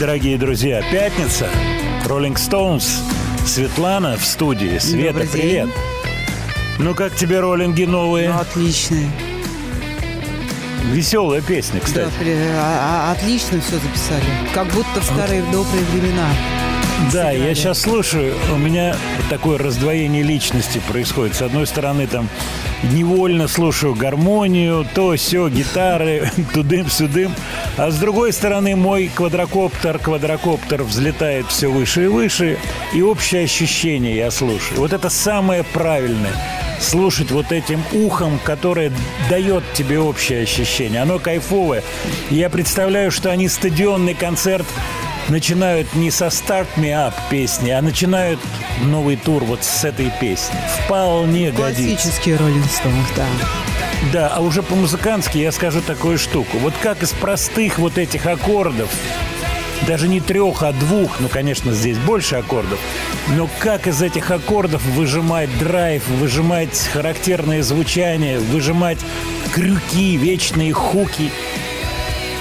Дорогие друзья. Пятница. Роллинг Стоунс. Светлана в студии. Света, привет. Ну, как тебе роллинги новые? Ну, отлично. Веселая песня, Да, кстати. при- а- а- отлично все записали. Как будто в старые добрые времена. Да, я сыграли. сейчас слушаю, у меня такое раздвоение личности происходит. С одной стороны, там невольно слушаю гармонию, то все гитары, тудым-сюдым. А с другой стороны, мой квадрокоптер, квадрокоптер взлетает все выше и выше, и общее ощущение я слушаю. Вот это самое правильное. Слушать вот этим ухом, которое дает тебе общее ощущение. Оно кайфовое. Я представляю, что они стадионный концерт начинают не со «Start Me Up» песни, а начинают новый тур вот с этой песни. Вполне годится. Классические Роллинг да. Да, а уже по-музыкански я скажу такую штуку. Вот как из простых вот этих аккордов, даже не трех, а двух, ну, конечно, здесь больше аккордов, но как из этих аккордов выжимать драйв, выжимать характерное звучание, выжимать крюки, вечные хуки.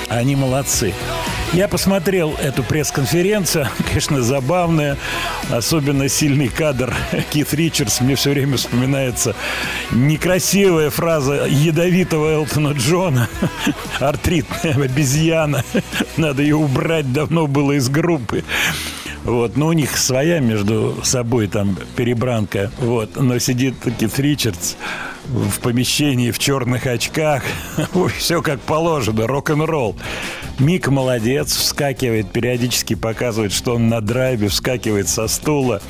Они молодцы. Я посмотрел эту пресс-конференцию, конечно, забавная, особенно сильный кадр Кит Ричардс. Мне все время вспоминается некрасивая фраза ядовитого Элтона Джона. Артритная обезьяна. Надо ее убрать, давно было из группы. Вот, но у них своя между собой там перебранка. Вот, но сидит Кит Ричардс в помещении в черных очках. Все как положено, рок-н-ролл. Мик молодец, вскакивает, периодически показывает, что он на драйве, вскакивает со стула.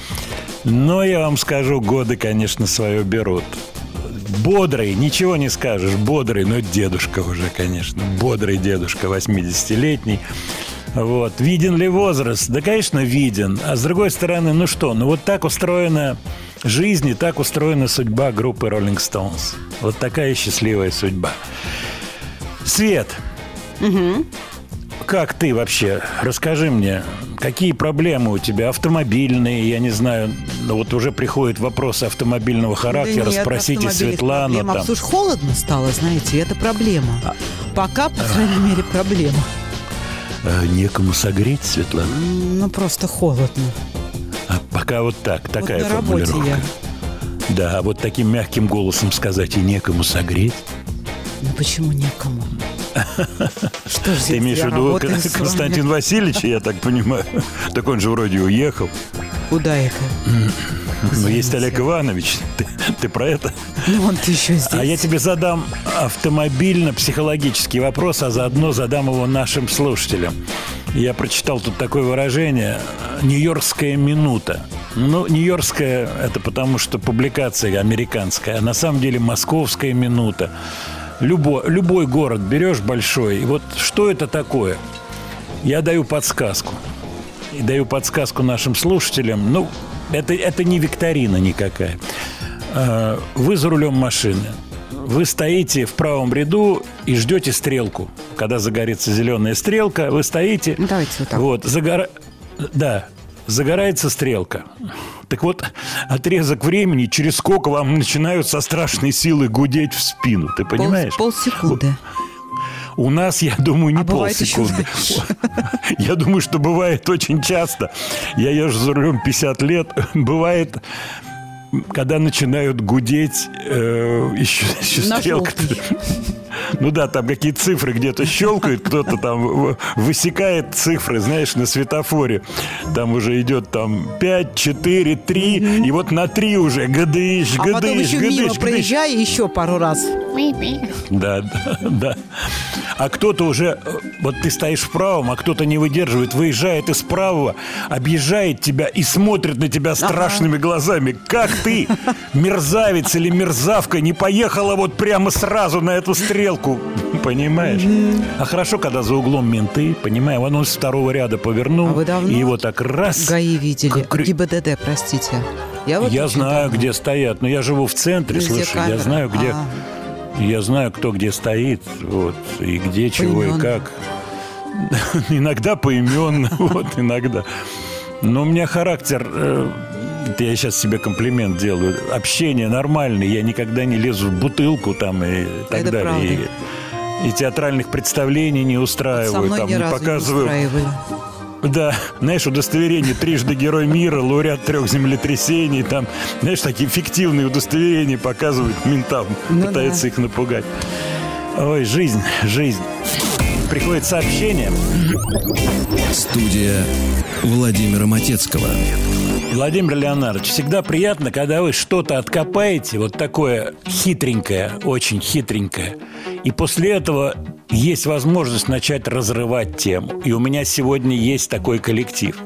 Но я вам скажу, годы, конечно, свое берут. Бодрый, ничего не скажешь, бодрый, но дедушка уже, конечно. Бодрый дедушка, 80-летний. Вот. Виден ли возраст? Да, конечно, виден. А с другой стороны, ну что, ну вот так устроена жизнь и так устроена судьба группы Rolling Stones. Вот такая счастливая судьба. Свет, как ты вообще? Расскажи мне, какие проблемы у тебя? Автомобильные, я не знаю. Ну, вот уже приходят вопросы автомобильного характера. Да нет, Спросите Светлану. проблем. Там. слушай, холодно стало, знаете, это проблема. А. Пока, по крайней мере, проблема. А некому согреть, Светлана. Ну, просто холодно. А пока вот так, такая вот на работе формулировка. я. Да, а вот таким мягким голосом сказать и некому согреть. Ну, почему некому? Что ж, Ты имеешь в виду. Константин Васильевич, я так понимаю? Так он же вроде уехал. Куда это? Но есть Олег Иванович. Ты, ты про это? Ну, он-то еще здесь. А я тебе задам автомобильно-психологический вопрос, а заодно задам его нашим слушателям. Я прочитал тут такое выражение «Нью-Йоркская минута». Ну, Нью-Йоркская – это потому, что публикация американская, а на самом деле московская минута. Любой, любой город берешь большой, и вот что это такое? Я даю подсказку. И даю подсказку нашим слушателям. Ну, это, это не викторина никакая. А, Вы за рулем машины. Вы стоите в правом ряду и ждете стрелку. Когда загорится зеленая стрелка, вы стоите. Ну, давайте вот так. Вот, загора- Да, загорается стрелка. Так вот, отрезок времени, через сколько вам начинают со страшной силой гудеть в спину. Ты Пол- понимаешь? полсекунды. У нас, я думаю, не А полсекунды. Я думаю, что бывает очень часто. Я езжу за рулем 50 лет. Бывает, когда начинают гудеть э, еще, еще стрелка. Ну да, там какие цифры где-то щелкают, кто-то там высекает цифры, знаешь, на светофоре. Там уже идет там 5, 4, 3, и вот на 3 уже гадыш, А потом гадыш, еще мимо гадыш, гадыш. проезжай еще пару раз. Да, да, да. А кто-то уже, э, вот ты стоишь в правом, а кто-то не выдерживает, выезжает из правого, объезжает тебя и смотрит на тебя страшными глазами. Как ты, мерзавец или мерзавка, не поехала вот прямо сразу на эту стрелку? Понимаешь? А хорошо, когда за углом менты, понимаешь, он с второго ряда повернул, А вы давно и его так раз... ГАИ видели. Как ГИБДД, простите. Я, вот я знаю, давно. где стоят, но я живу в центре, Везде слушай, я знаю, где... А. Я знаю, кто где стоит, вот, и где, чего и Поименно. как. Иногда поименно, вот, иногда. Но у меня характер, э, это я сейчас себе комплимент делаю, общение нормальное, я никогда не лезу в бутылку там и так Это далее. И, и театральных представлений не Со устраиваю, мной там ни не разу показываю. не устраивали. Да, знаешь, удостоверение трижды герой мира, лауреат трех землетрясений, там, знаешь, такие фиктивные удостоверения показывают ментам, Ну пытаются да. их напугать. Ой, жизнь, жизнь. Приходит сообщение. Студия Владимира Матецкого. Владимир Леонардович, всегда приятно, когда вы что-то откопаете, вот такое хитренькое, очень хитренькое, и после этого есть возможность начать разрывать тему. И у меня сегодня есть такой коллектив.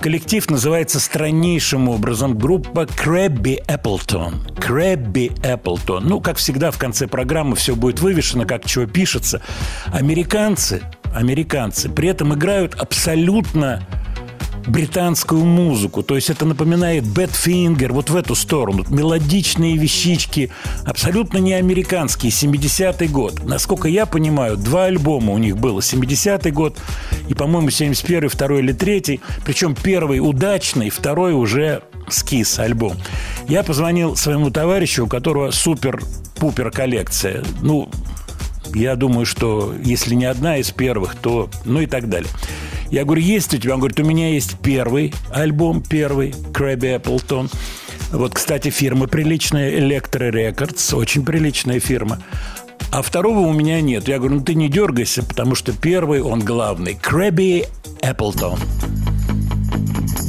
Коллектив называется страннейшим образом группа Crabby Appleton. Crabby Appleton. Ну, как всегда, в конце программы все будет вывешено, как чего пишется. Американцы, американцы при этом играют абсолютно британскую музыку. То есть это напоминает Badfinger, вот в эту сторону. Мелодичные вещички, абсолютно не американские, 70-й год. Насколько я понимаю, два альбома у них было. 70-й год и, по-моему, 71-й, второй или третий. Причем первый удачный, второй уже скис альбом. Я позвонил своему товарищу, у которого супер-пупер коллекция. Ну, я думаю, что если не одна из первых, то ну и так далее. Я говорю, есть у тебя? Он говорит, у меня есть первый альбом, первый, Крабби Эпплтон. Вот, кстати, фирма приличная, Electro Records, очень приличная фирма. А второго у меня нет. Я говорю, ну ты не дергайся, потому что первый, он главный. Крабби Эпплтон. You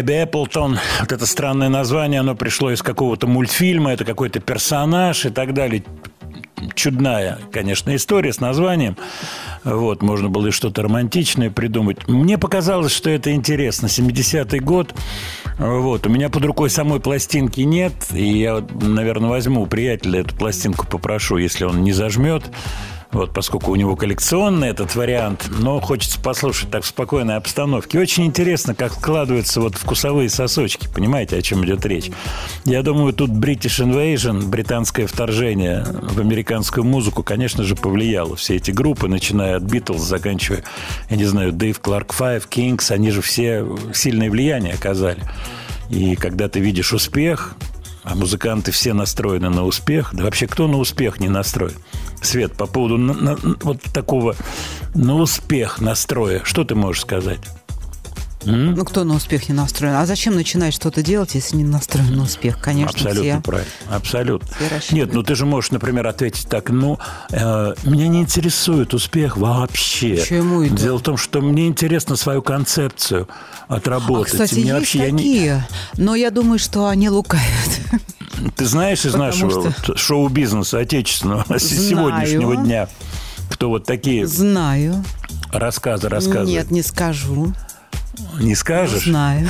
Крэби Эпплтон. Вот это странное название, оно пришло из какого-то мультфильма, это какой-то персонаж и так далее. Чудная, конечно, история с названием. Вот, можно было и что-то романтичное придумать. Мне показалось, что это интересно. 70-й год. Вот, у меня под рукой самой пластинки нет. И я, наверное, возьму у приятеля эту пластинку, попрошу, если он не зажмет. Вот, поскольку у него коллекционный этот вариант, но хочется послушать так в спокойной обстановке. Очень интересно, как складываются вот вкусовые сосочки. Понимаете, о чем идет речь? Я думаю, тут British Invasion, британское вторжение в американскую музыку, конечно же, повлияло. Все эти группы, начиная от Битлз, заканчивая, я не знаю, Дэйв Кларк Файв, Кингс, они же все сильное влияние оказали. И когда ты видишь успех, а музыканты все настроены на успех. Да вообще, кто на успех не настроен? Свет, по поводу на- на- вот такого на успех настроя, что ты можешь сказать? Ну, кто на успех не настроен? А зачем начинать что-то делать, если не настроен на успех? Конечно, Абсолютно все. правильно. Абсолютно. все. Нет, ну ты же можешь, например, ответить так, ну, э, меня не интересует успех вообще. Почему это? Дело в том, что мне интересно свою концепцию А, отработать. кстати, Мне есть вообще, я не- такие, но я думаю, что они лукавят. Ты знаешь из Потому нашего что- вот шоу-бизнеса отечественного Знаю. сегодняшнего дня, кто вот такие Знаю. рассказы рассказывает? Нет, не скажу. Не скажешь? Знаю.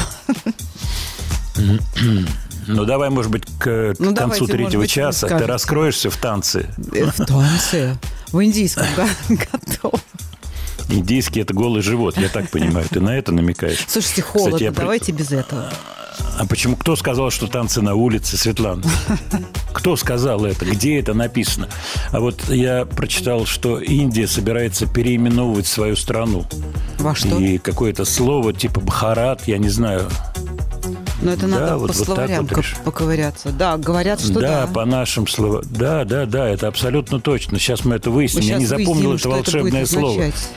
Ну, давай, может быть, к Ну, концу давайте, третьего быть, часа ты раскроешься в танце. Э, В танце. В индийском готов. Индийский – это голый живот, я так понимаю. Ты на это намекаешь? Слушайте, холодно, Кстати, я давайте без этого. А почему? Кто сказал, что танцы на улице, Светлана? Кто сказал это? Где это написано? А вот я прочитал, что Индия собирается переименовывать свою страну. Во что? И какое-то слово типа Бхарат, я не знаю. Ну, это Да, надо вот- по вот так словарям вот поковыряться. Да, говорят, что да, да. по нашим словам. Да, да, да, это абсолютно точно. Сейчас мы это выясним. Мы я не запомнил выясним, это что будет волшебное слово. означать.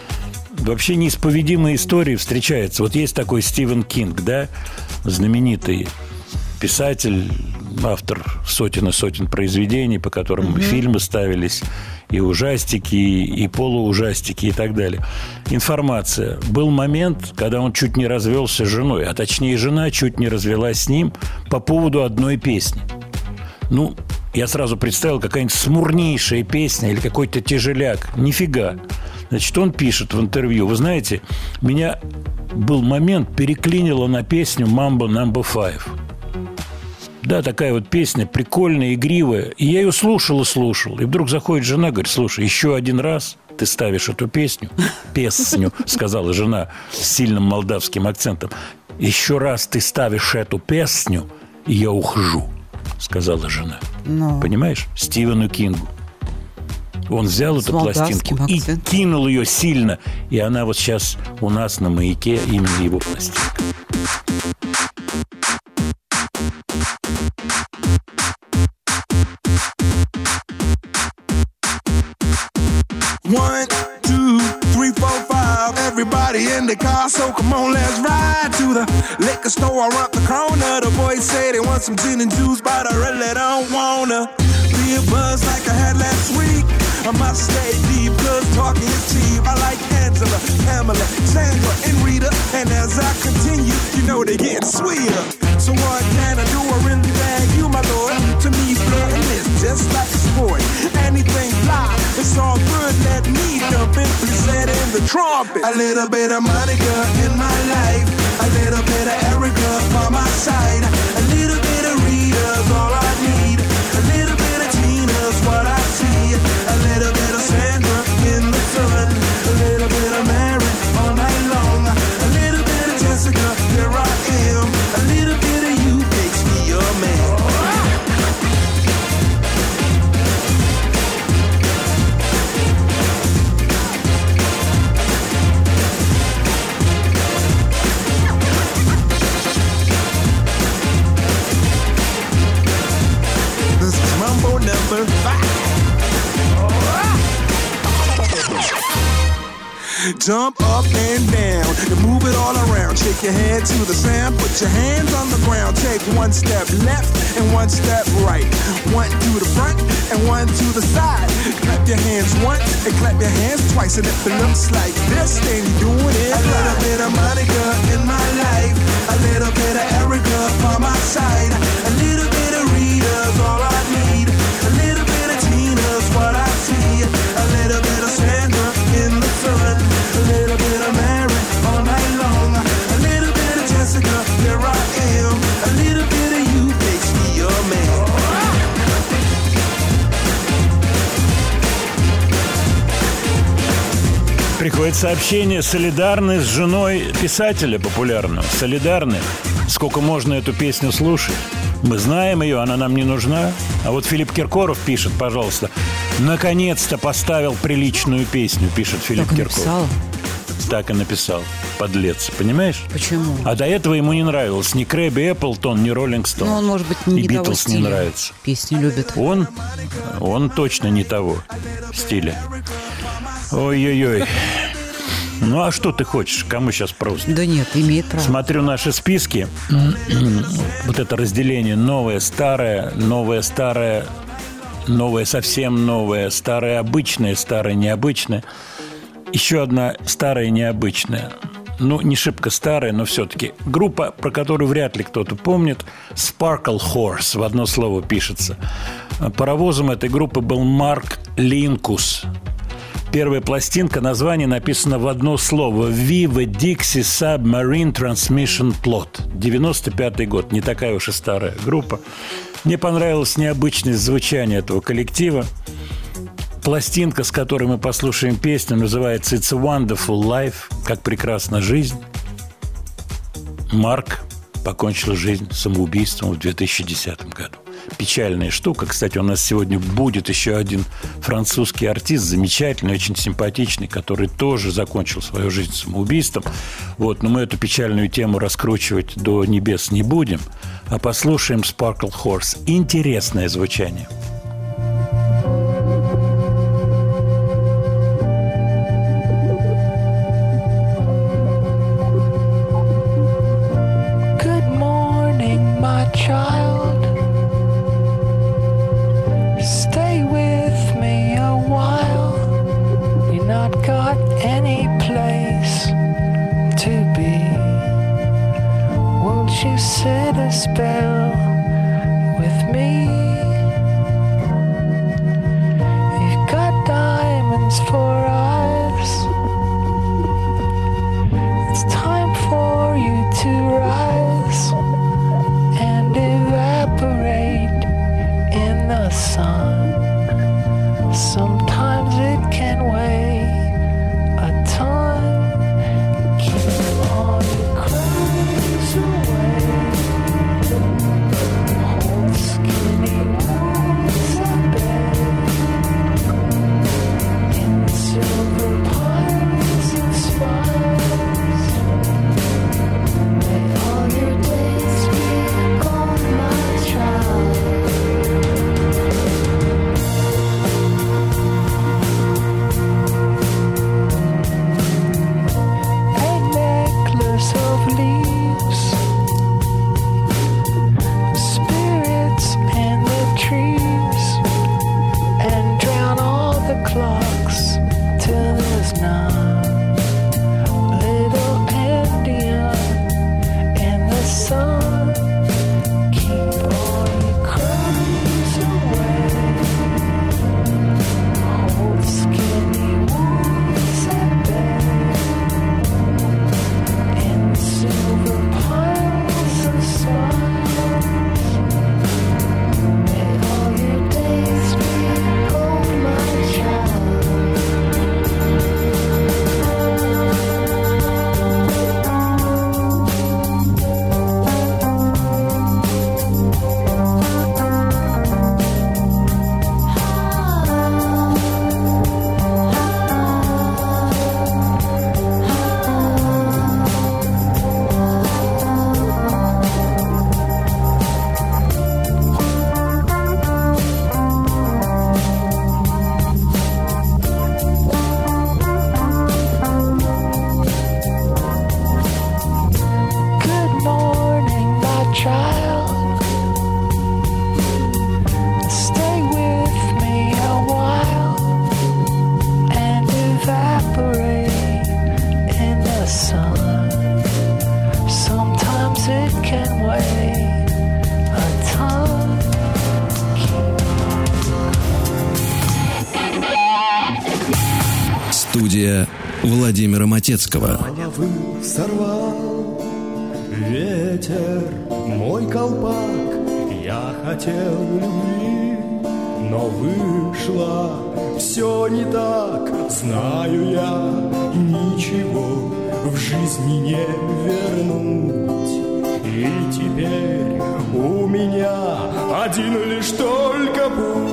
Вообще неисповедимые истории встречаются. Вот есть такой Стивен Кинг, да, знаменитый писатель, автор сотен и сотен произведений, по которым фильмы ставились, и ужастики, и полуужастики, и так далее. Информация. Был момент, когда он чуть не развелся с женой, а точнее жена чуть не развелась с ним по поводу одной песни. Ну, я сразу представил, какая-нибудь смурнейшая песня или какой-то тяжеляк. Нифига. Значит, он пишет в интервью, вы знаете, меня был момент, переклинило на песню «Mambo Number Five». Да, такая вот песня, прикольная, игривая. И я ее слушал и слушал. И вдруг заходит жена, говорит, слушай, еще один раз ты ставишь эту песню, песню, сказала жена с сильным молдавским акцентом. Еще раз ты ставишь эту песню, и я ухожу, сказала жена. Ну. Понимаешь? Стивену Кингу. Он взял С эту пластинку молдавским и акцентом. кинул ее сильно. И она вот сейчас у нас на маяке именно его пластинка. One, Everybody in the car, so come on, let's ride to the liquor store around the corner. The boys say they want some gin and juice, but I really don't wanna be a buzz like I had last week. I must stay deep, cause talking is cheap. I like Angela, Pamela, Sandra, and Rita. And as I continue, you know they getting sweeter. So what can I do? I really bag you, my lord. To me, flirting is just like a sport. Anything fly, it's all good. Let me jump in, present in the trumpet. A little bit of Monica in my life. A little bit of Erica by my side. A little bit of Rita's all I need. A little Jump up and down and move it all around. Shake your head to the sound. Put your hands on the ground. Take one step left and one step right. One to the front and one to the side. Clap your hands once and clap your hands twice. And if it looks like this, then you're doing it. A right. little bit of Monica in my life. A little bit of Erica by my side. Приходит сообщение «Солидарны с женой писателя популярного». Солидарны. Сколько можно эту песню слушать? Мы знаем ее, она нам не нужна. А вот Филипп Киркоров пишет, пожалуйста, «Наконец-то поставил приличную песню», пишет Филипп Так Киркоров. Так и написал. Подлец, понимаешь? Почему? А до этого ему не нравилось ни Крэби Эпплтон, ни Роллинг Стоун. Ну, он, может быть, не И Битлз не нравится. Песни любит. Он, он точно не того стиля. Ой-ой-ой. Ну, а что ты хочешь? Кому сейчас просто? Да нет, имеет право. Смотрю наши списки. Вот это разделение. Новое, старое, новое, старое, новое, совсем новое, старое, обычное, старое, необычное. Еще одна старая, необычная. Ну, не шибко старая, но все-таки. Группа, про которую вряд ли кто-то помнит. Sparkle Horse, в одно слово пишется. Паровозом этой группы был Марк Линкус. Первая пластинка, название написано в одно слово «Viva Dixie Submarine Transmission Plot». 95 год, не такая уж и старая группа. Мне понравилось необычное звучание этого коллектива. Пластинка, с которой мы послушаем песню, называется «It's a Wonderful Life», как прекрасна жизнь. Марк покончил жизнь самоубийством в 2010 году. Печальная штука. Кстати, у нас сегодня будет еще один французский артист, замечательный, очень симпатичный, который тоже закончил свою жизнь самоубийством. Вот, но мы эту печальную тему раскручивать до небес не будем, а послушаем Sparkle Horse. Интересное звучание. try Головы сорвал ветер мой колпак Я хотел любви, но вышло все не так, знаю я, ничего в жизни не вернуть. И теперь у меня один лишь только путь.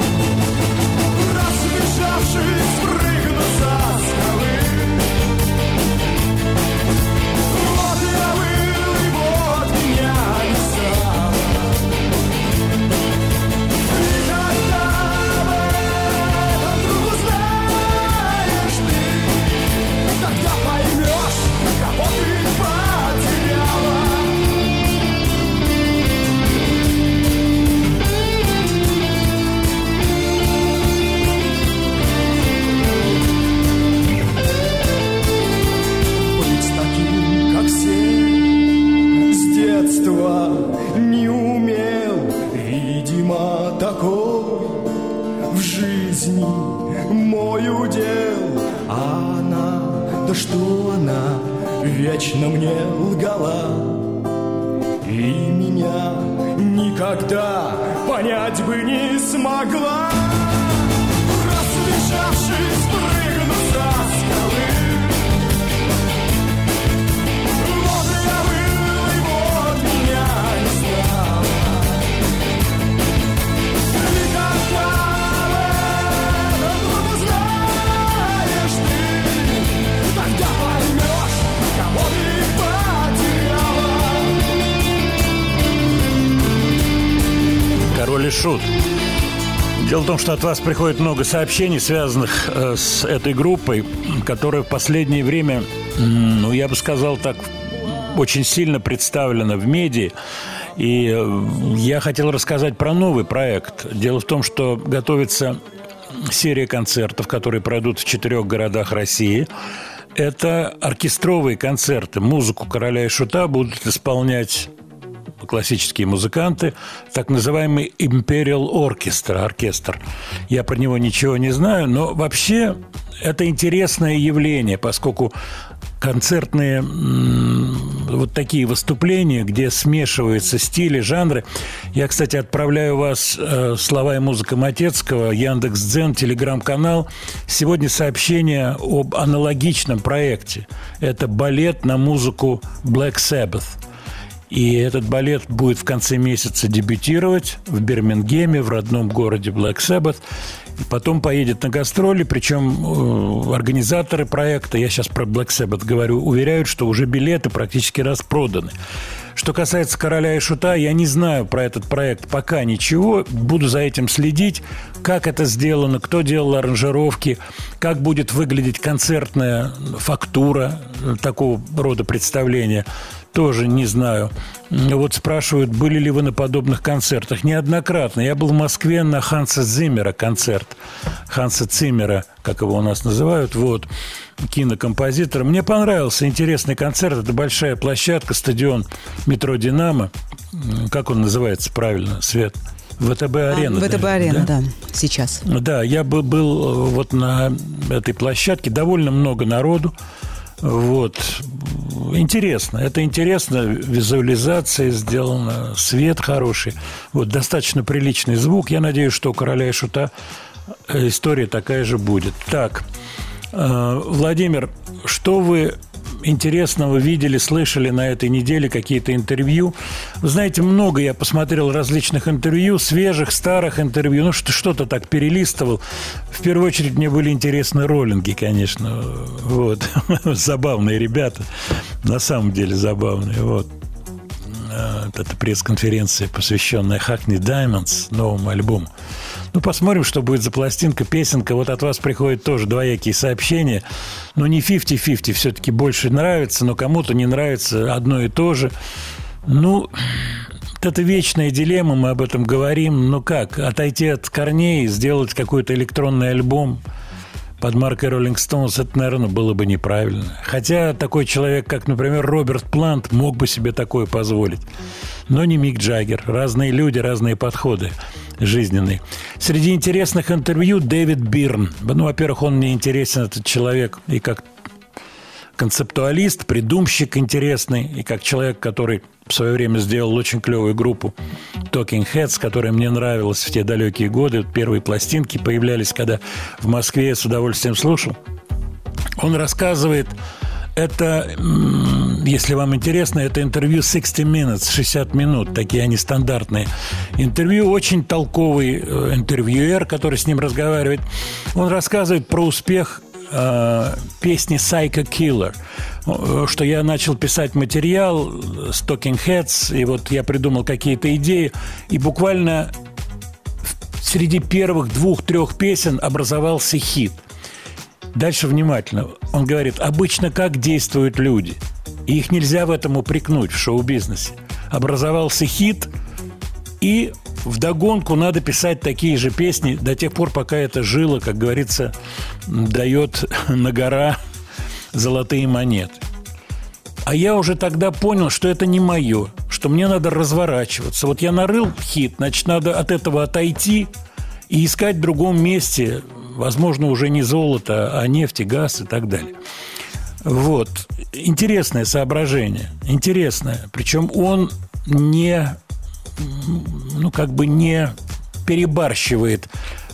Том, что от вас приходит много сообщений, связанных э, с этой группой, которая в последнее время, ну, я бы сказал так, очень сильно представлена в медиа. И э, я хотел рассказать про новый проект. Дело в том, что готовится серия концертов, которые пройдут в четырех городах России. Это оркестровые концерты. Музыку «Короля и Шута» будут исполнять классические музыканты, так называемый Imperial Orchestra, оркестр. Я про него ничего не знаю, но вообще это интересное явление, поскольку концертные вот такие выступления, где смешиваются стили, жанры. Я, кстати, отправляю вас э, слова и музыка Матецкого, Яндекс.Дзен, телеграм-канал. Сегодня сообщение об аналогичном проекте. Это балет на музыку Black Sabbath. И этот балет будет в конце месяца дебютировать в Бирмингеме, в родном городе Black Sabbath. И потом поедет на гастроли, причем э, организаторы проекта, я сейчас про Black Sabbath говорю, уверяют, что уже билеты практически распроданы. Что касается «Короля и Шута», я не знаю про этот проект пока ничего. Буду за этим следить, как это сделано, кто делал аранжировки, как будет выглядеть концертная фактура такого рода представления тоже не знаю. Вот спрашивают, были ли вы на подобных концертах. Неоднократно. Я был в Москве на Ханса Зиммера концерт. Ханса Циммера, как его у нас называют, вот, кинокомпозитор. Мне понравился интересный концерт. Это большая площадка, стадион метро «Динамо». Как он называется правильно, Свет? ВТБ-арена. А, ВТБ-арена, да? да, сейчас. Да, я бы был вот на этой площадке. Довольно много народу. Вот. Интересно. Это интересно. Визуализация сделана, свет хороший. Вот. Достаточно приличный звук. Я надеюсь, что у «Короля и Шута» история такая же будет. Так, э, Владимир, что вы интересного видели, слышали на этой неделе какие-то интервью. Вы знаете, много я посмотрел различных интервью, свежих, старых интервью, ну что- что-то так перелистывал. В первую очередь мне были интересны роллинги, конечно. Вот. Забавные ребята. На самом деле забавные. Вот. Э, Это пресс-конференция, посвященная Hackney Diamonds, новому альбому. Ну, посмотрим, что будет за пластинка, песенка. Вот от вас приходят тоже двоякие сообщения. Ну, не 50-50, все-таки больше нравится, но кому-то не нравится одно и то же. Ну, это вечная дилемма, мы об этом говорим. Ну как, отойти от корней, сделать какой-то электронный альбом под маркой Rolling Stones, это, наверное, было бы неправильно. Хотя такой человек, как, например, Роберт Плант, мог бы себе такое позволить. Но не Мик Джаггер. Разные люди, разные подходы жизненные. Среди интересных интервью Дэвид Бирн. Ну, во-первых, он мне интересен, этот человек, и как концептуалист, придумщик интересный, и как человек, который в свое время сделал очень клевую группу Talking Heads, которая мне нравилась в те далекие годы. Первые пластинки появлялись, когда в Москве я с удовольствием слушал. Он рассказывает, это, если вам интересно, это интервью 60 Minutes, 60 минут, такие они стандартные. Интервью очень толковый э, интервьюер, который с ним разговаривает. Он рассказывает про успех песни Psycho Killer, что я начал писать материал с Talking Heads, и вот я придумал какие-то идеи, и буквально среди первых двух-трех песен образовался хит. Дальше внимательно. Он говорит, обычно как действуют люди? И их нельзя в этом упрекнуть в шоу-бизнесе. Образовался хит, и вдогонку надо писать такие же песни до тех пор, пока это жило, как говорится, дает на гора золотые монеты. А я уже тогда понял, что это не мое, что мне надо разворачиваться. Вот я нарыл хит, значит, надо от этого отойти и искать в другом месте, возможно, уже не золото, а нефть и газ и так далее. Вот. Интересное соображение. Интересное. Причем он не, ну, как бы не перебарщивает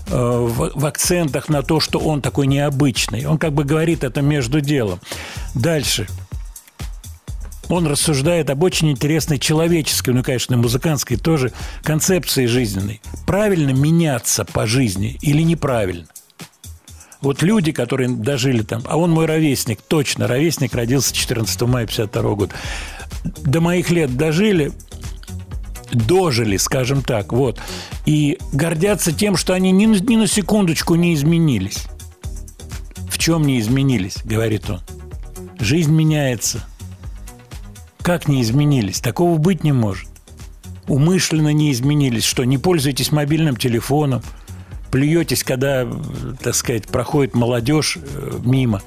э, в, в акцентах на то, что он такой необычный. Он как бы говорит это между делом. Дальше. Он рассуждает об очень интересной человеческой, ну, конечно, музыкантской тоже концепции жизненной. Правильно меняться по жизни или неправильно? Вот люди, которые дожили там, а он мой ровесник, точно, ровесник родился 14 мая 52 года, до моих лет дожили, дожили, скажем так, вот, и гордятся тем, что они ни, ни на секундочку не изменились. В чем не изменились, говорит он. Жизнь меняется. Как не изменились? Такого быть не может. Умышленно не изменились. Что, не пользуетесь мобильным телефоном? Плюетесь, когда, так сказать, проходит молодежь э, мимо.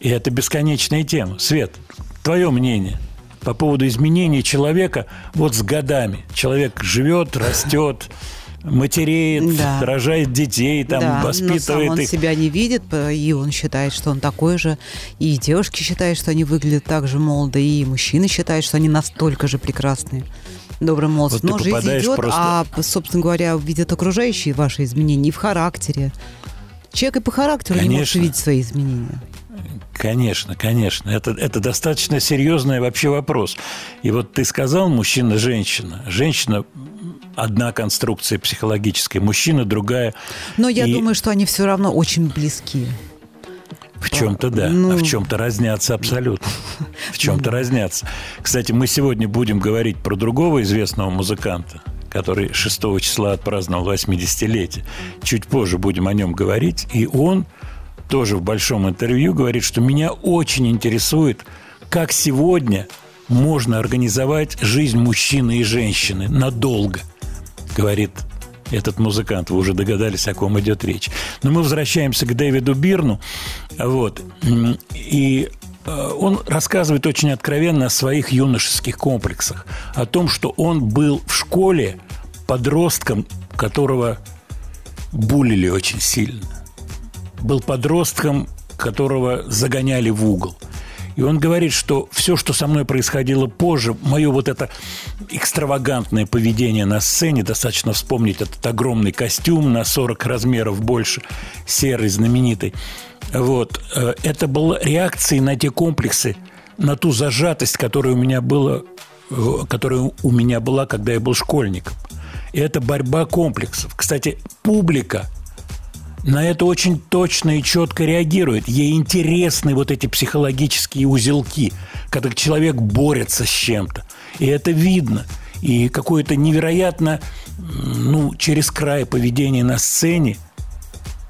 И это бесконечная тема. Свет, твое мнение по поводу изменений человека вот с годами. Человек живет, растет, матереет, Да. рожает детей, там, да, но сам воспитывает он их. себя не видит, и он считает, что он такой же, и девушки считают, что они выглядят так же молодо, и мужчины считают, что они настолько же прекрасные. Добрый молодцы. Вот Но жизнь идет, просто- а, собственно говоря, видят окружающие ваши изменения и в характере. Человек и по характеру не может Конечно. видеть свои изменения. Конечно, конечно. Это, это достаточно серьезный вообще вопрос. И вот ты сказал мужчина-женщина. Женщина одна конструкция психологическая, мужчина другая. Но я И думаю, что они все равно очень близки. В чем-то да, Ну. а в чем-то разнятся абсолютно. В чем-то разнятся. Кстати, мы сегодня будем говорить про другого известного музыканта, который 6 числа отпраздновал 80-летие. Чуть позже будем о нем говорить. И он тоже в большом интервью говорит, что меня очень интересует, как сегодня можно организовать жизнь мужчины и женщины надолго, говорит этот музыкант. Вы уже догадались, о ком идет речь. Но мы возвращаемся к Дэвиду Бирну. Вот. И э, он рассказывает очень откровенно о своих юношеских комплексах. О том, что он был в школе подростком, которого булили очень сильно. Был подростком, которого загоняли в угол. И он говорит, что все, что со мной происходило позже, мое вот это экстравагантное поведение на сцене, достаточно вспомнить этот огромный костюм на 40 размеров больше, серый, знаменитый, вот, э, это было реакцией на те комплексы, на ту зажатость, которая у меня была, э, которая у меня была, когда я был школьником. И это борьба комплексов. Кстати, публика на это очень точно и четко реагирует. Ей интересны вот эти психологические узелки, когда человек борется с чем-то. И это видно. И какое-то невероятно, ну, через край поведение на сцене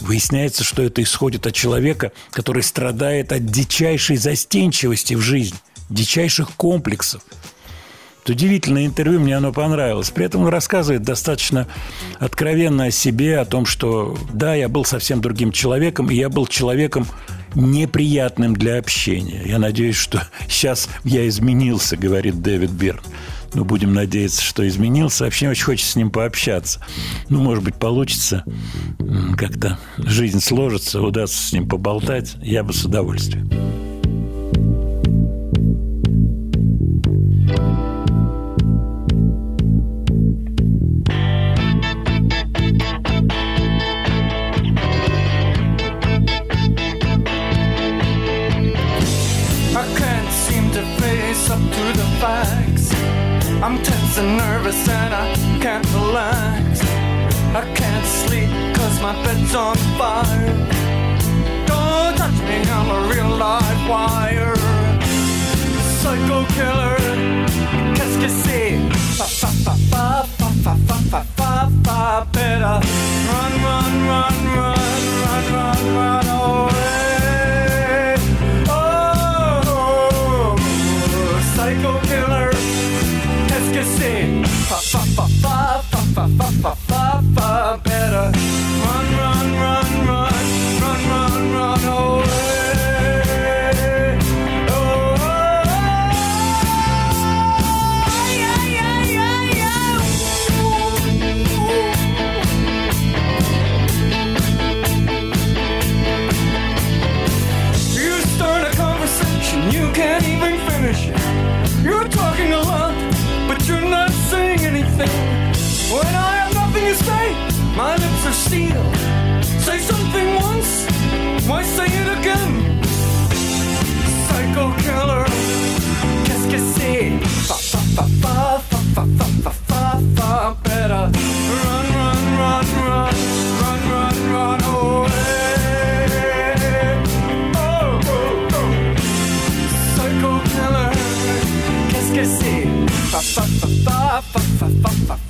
выясняется, что это исходит от человека, который страдает от дичайшей застенчивости в жизни, дичайших комплексов. Удивительное интервью, мне оно понравилось. При этом он рассказывает достаточно откровенно о себе, о том, что да, я был совсем другим человеком, и я был человеком неприятным для общения. Я надеюсь, что сейчас я изменился, говорит Дэвид Бирн. Ну, будем надеяться, что изменился. Вообще очень хочется с ним пообщаться. Ну, может быть, получится как-то жизнь сложится, удастся с ним поболтать. Я бы с удовольствием. Nervous and I can't relax. I can't sleep cause my bed's on fire. Don't touch me, I'm a real live wire. Psycho killer, qu'est-ce que c'est? Fa fa fa fa fa fa fa fa fa fa better run run run run run run run oh, away. far, far, far, far, far, far, far, far, far better. Run, run, run, run. Why say it again? Psycho killer, qu'est-ce que c'est? Fa fa fa fa fa fa fa fa fa better run run run run run run run away. Oh oh oh. Psycho killer, qu'est-ce que c'est? Fa fa fa fa fa fa fa fa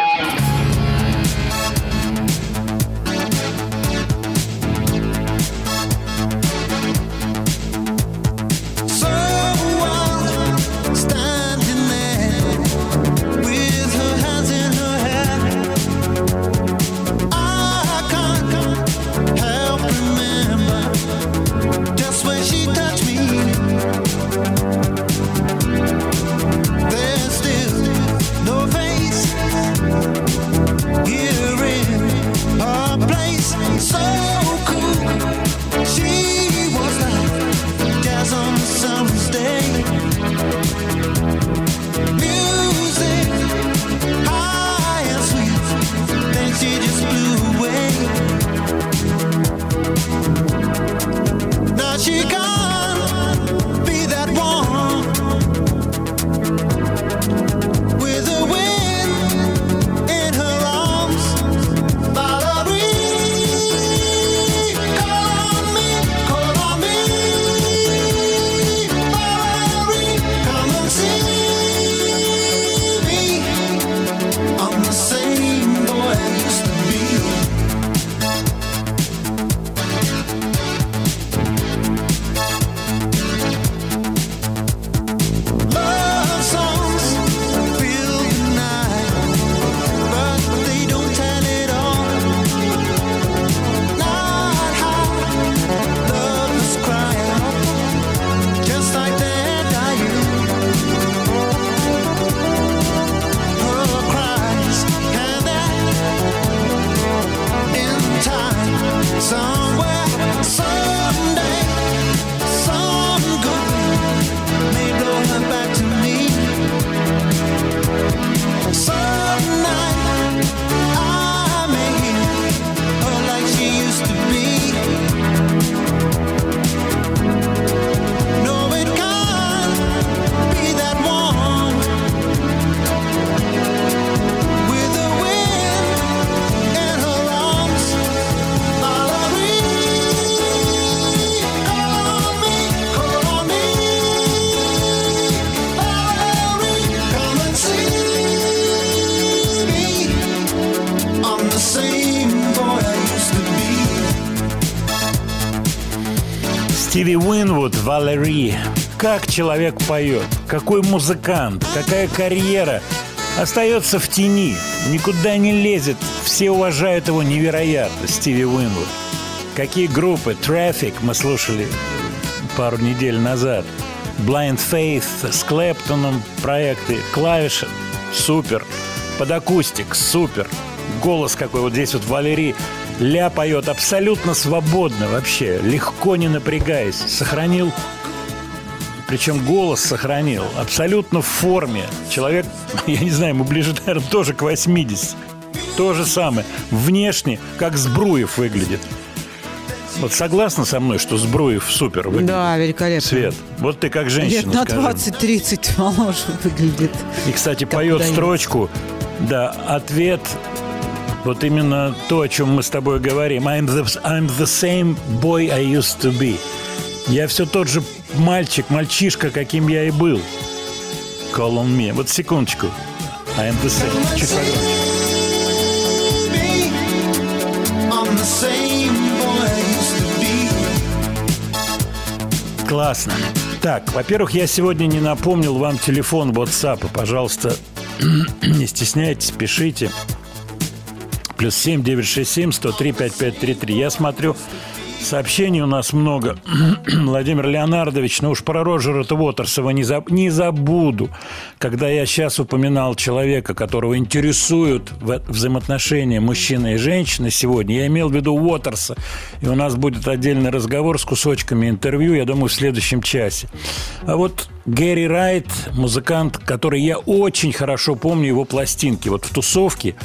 Человек поет, какой музыкант, какая карьера. Остается в тени, никуда не лезет. Все уважают его невероятно, Стиви Уинвуд. Какие группы? Traffic мы слушали пару недель назад. Blind Faith с Клэптоном проекты. Клавиши. Супер. Под акустик. Супер. Голос какой. Вот здесь вот Валерий Ля поет абсолютно свободно вообще. Легко не напрягаясь. Сохранил причем голос сохранил, абсолютно в форме. Человек, я не знаю, ему ближе, наверное, тоже к 80. То же самое. Внешне, как Сбруев выглядит. Вот согласна со мной, что Сбруев супер выглядит? Да, великолепно. Свет, вот ты как Лет женщина, на скажи. 20-30 моложе выглядит. И, кстати, Как поет удается. строчку, да, ответ, вот именно то, о чем мы с тобой говорим. I'm the, I'm the same boy I used to be. Я все тот же мальчик, мальчишка, каким я и был. Call on me. Вот секундочку. Чуть погромче. I'm the same I be. Классно. Так, во-первых, я сегодня не напомнил вам телефон WhatsApp. Пожалуйста, не стесняйтесь, пишите. Плюс 7 967 103 5533. Я смотрю, сообщений у нас много. Владимир Леонардович, ну уж про Роджера Уотерсова не, заб- не забуду. Когда я сейчас упоминал человека, которого интересуют взаимоотношения мужчины и женщины сегодня, я имел в виду Уотерса. И у нас будет отдельный разговор с кусочками интервью, я думаю, в следующем часе. А вот Гэри Райт, музыкант, который я очень хорошо помню его пластинки. Вот в тусовке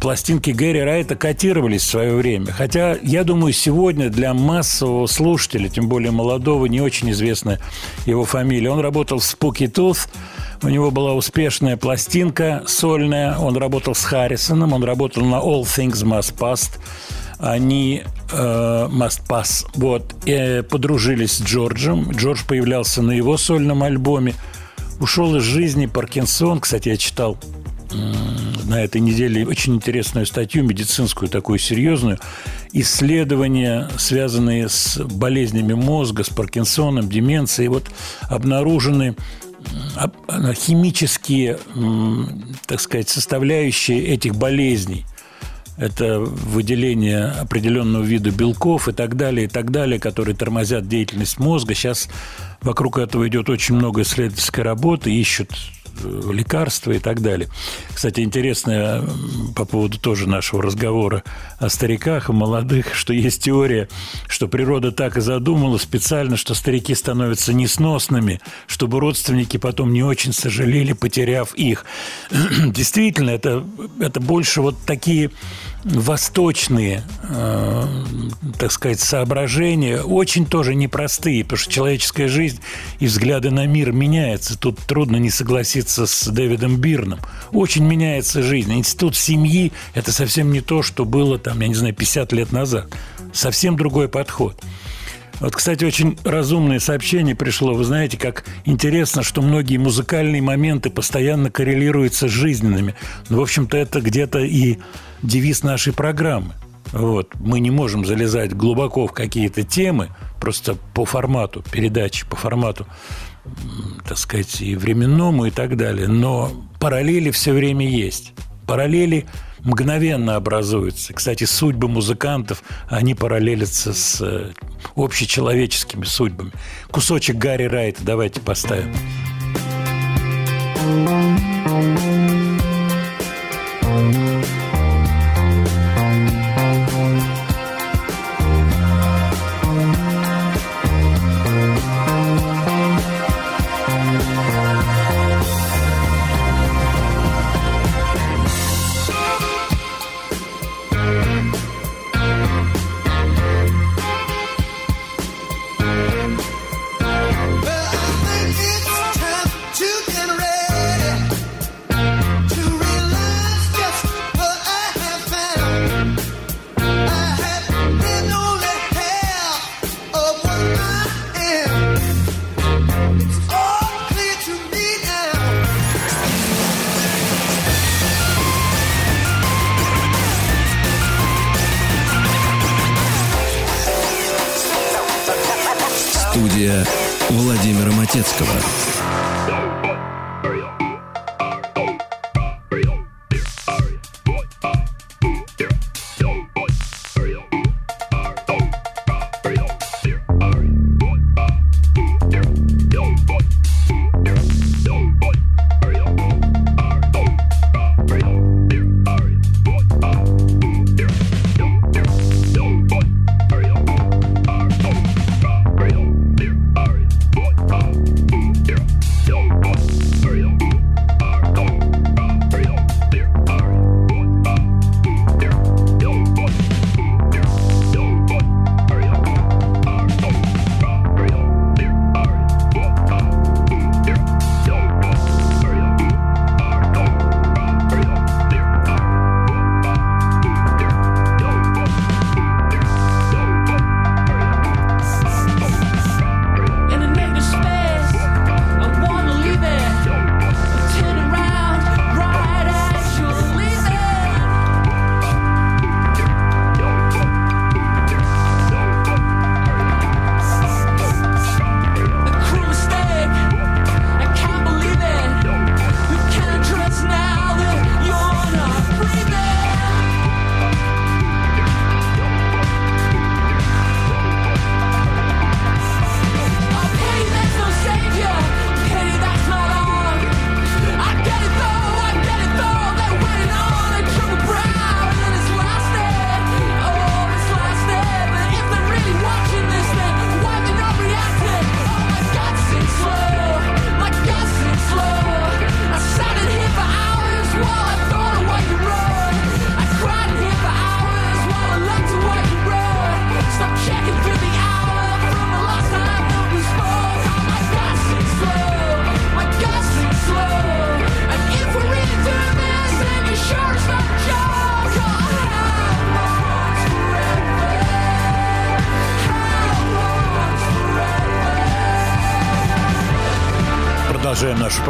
пластинки Гэри Райта котировались в свое время. Хотя, я думаю, сегодня для массового слушателя, тем более молодого, не очень известна его фамилия. Он работал в Spooky Tooth, у него была успешная пластинка сольная, он работал с Харрисоном, он работал на All Things Must Pass. Они э, Must Pass, вот, э, подружились с Джорджем. Джордж появлялся на его сольном альбоме. Ушел из жизни Паркинсон. Кстати, я читал на этой неделе очень интересную статью, медицинскую такую серьезную. Исследования, связанные с болезнями мозга, с Паркинсоном, деменцией, вот обнаружены химические, так сказать, составляющие этих болезней. Это выделение определенного вида белков и так далее, и так далее, которые тормозят деятельность мозга. Сейчас вокруг этого идет очень много исследовательской работы, ищут лекарства и так далее. Кстати, интересно по поводу тоже нашего разговора о стариках, о молодых, что есть теория, что природа так и задумала специально, что старики становятся несносными, чтобы родственники потом не очень сожалели, потеряв их. Действительно, это, это больше вот такие восточные, э, так сказать, соображения, очень тоже непростые, потому что человеческая жизнь и взгляды на мир меняются. Тут трудно не согласиться с Дэвидом Бирном. Очень меняется жизнь. Институт семьи – это совсем не то, что было там, я не знаю, 50 лет назад. Совсем другой подход. Вот, кстати, очень разумное сообщение пришло. Вы знаете, как интересно, что многие музыкальные моменты постоянно коррелируются с жизненными. Ну, в общем-то, это где-то и девиз нашей программы. Вот. Мы не можем залезать глубоко в какие-то темы, просто по формату передачи, по формату, так сказать, и временному, и так далее. Но параллели все время есть. Параллели мгновенно образуются. Кстати, судьбы музыкантов, они параллелятся с э, общечеловеческими судьбами. Кусочек Гарри Райта давайте поставим. Well,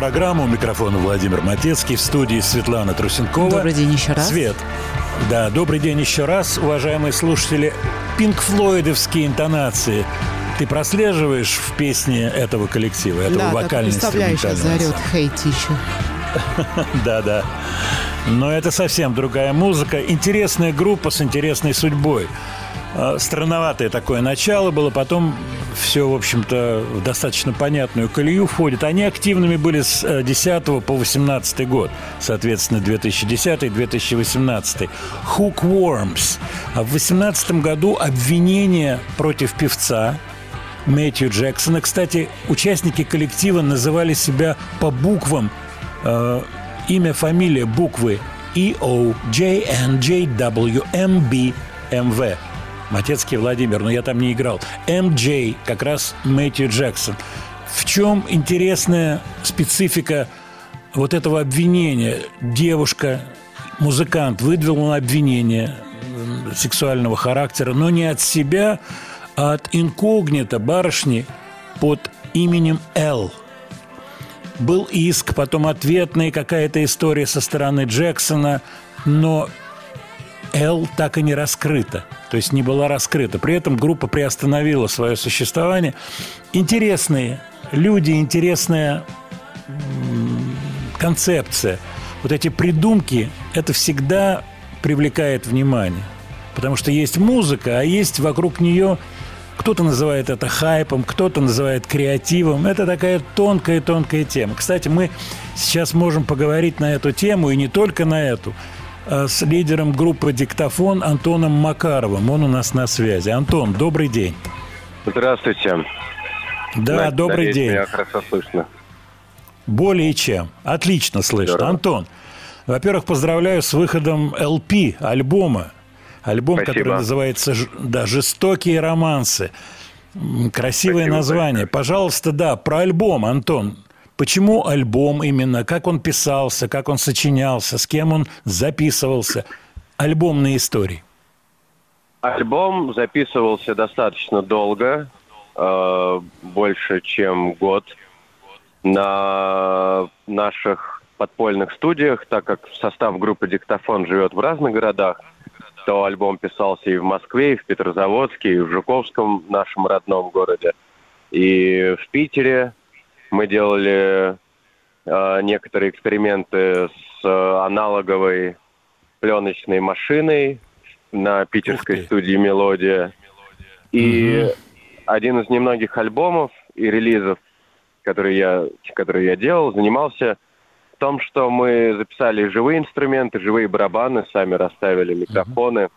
программу. У микрофона Владимир Матецкий. В студии Светлана Трусенкова. Добрый день еще раз. Свет. Да, добрый день еще раз, уважаемые слушатели. Пинк Флойдовские интонации. Ты прослеживаешь в песне этого коллектива, этого Да, так вокально представляю, сейчас заорет «Хей, Тичу». Да, да. Но это совсем другая музыка. Интересная группа с интересной судьбой. Э, Странноватое такое начало было, потом все, в общем-то, в достаточно понятную колею входит. Они активными были с э, 10 по 18 год, соответственно, 2010-2018. Hookworms. А в 18 году обвинение против певца Мэтью Джексона. Кстати, участники коллектива называли себя по буквам э, имя, фамилия, буквы E Матецкий Владимир, но я там не играл. MJ, как раз Мэтью Джексон. В чем интересная специфика вот этого обвинения? Девушка, музыкант, выдвинула на обвинение сексуального характера, но не от себя, а от инкогнито барышни под именем Л. Был иск, потом ответная какая-то история со стороны Джексона, но Л так и не раскрыта, то есть не была раскрыта. При этом группа приостановила свое существование. Интересные люди, интересная концепция. Вот эти придумки, это всегда привлекает внимание. Потому что есть музыка, а есть вокруг нее кто-то называет это хайпом, кто-то называет креативом. Это такая тонкая-тонкая тема. Кстати, мы сейчас можем поговорить на эту тему, и не только на эту, с лидером группы «Диктофон» Антоном Макаровым. Он у нас на связи. Антон, добрый день. Здравствуйте. Да, Надеюсь, добрый день. Меня хорошо слышно. Более чем. Отлично слышно. Здорово. Антон, во-первых, поздравляю с выходом LP, альбома. Альбом, Спасибо. который называется да, «Жестокие романсы». Красивое Спасибо название. большое. Пожалуйста, да, про альбом, Антон. Почему альбом именно? Как он писался, как он сочинялся, с кем он записывался? Альбомные истории. Альбом записывался достаточно долго, э, больше, чем год, на наших подпольных студиях, так как состав группы «Диктофон» живет в разных городах, то альбом писался и в Москве, и в Петрозаводске, и в Жуковском, нашем родном городе, и в Питере. Мы делали э, некоторые эксперименты с э, аналоговой пленочной машиной на питерской студии «Мелодия». И один из немногих альбомов и релизов, которые я, которые я делал, занимался в том, что мы записали живые инструменты, живые барабаны, сами расставили микрофоны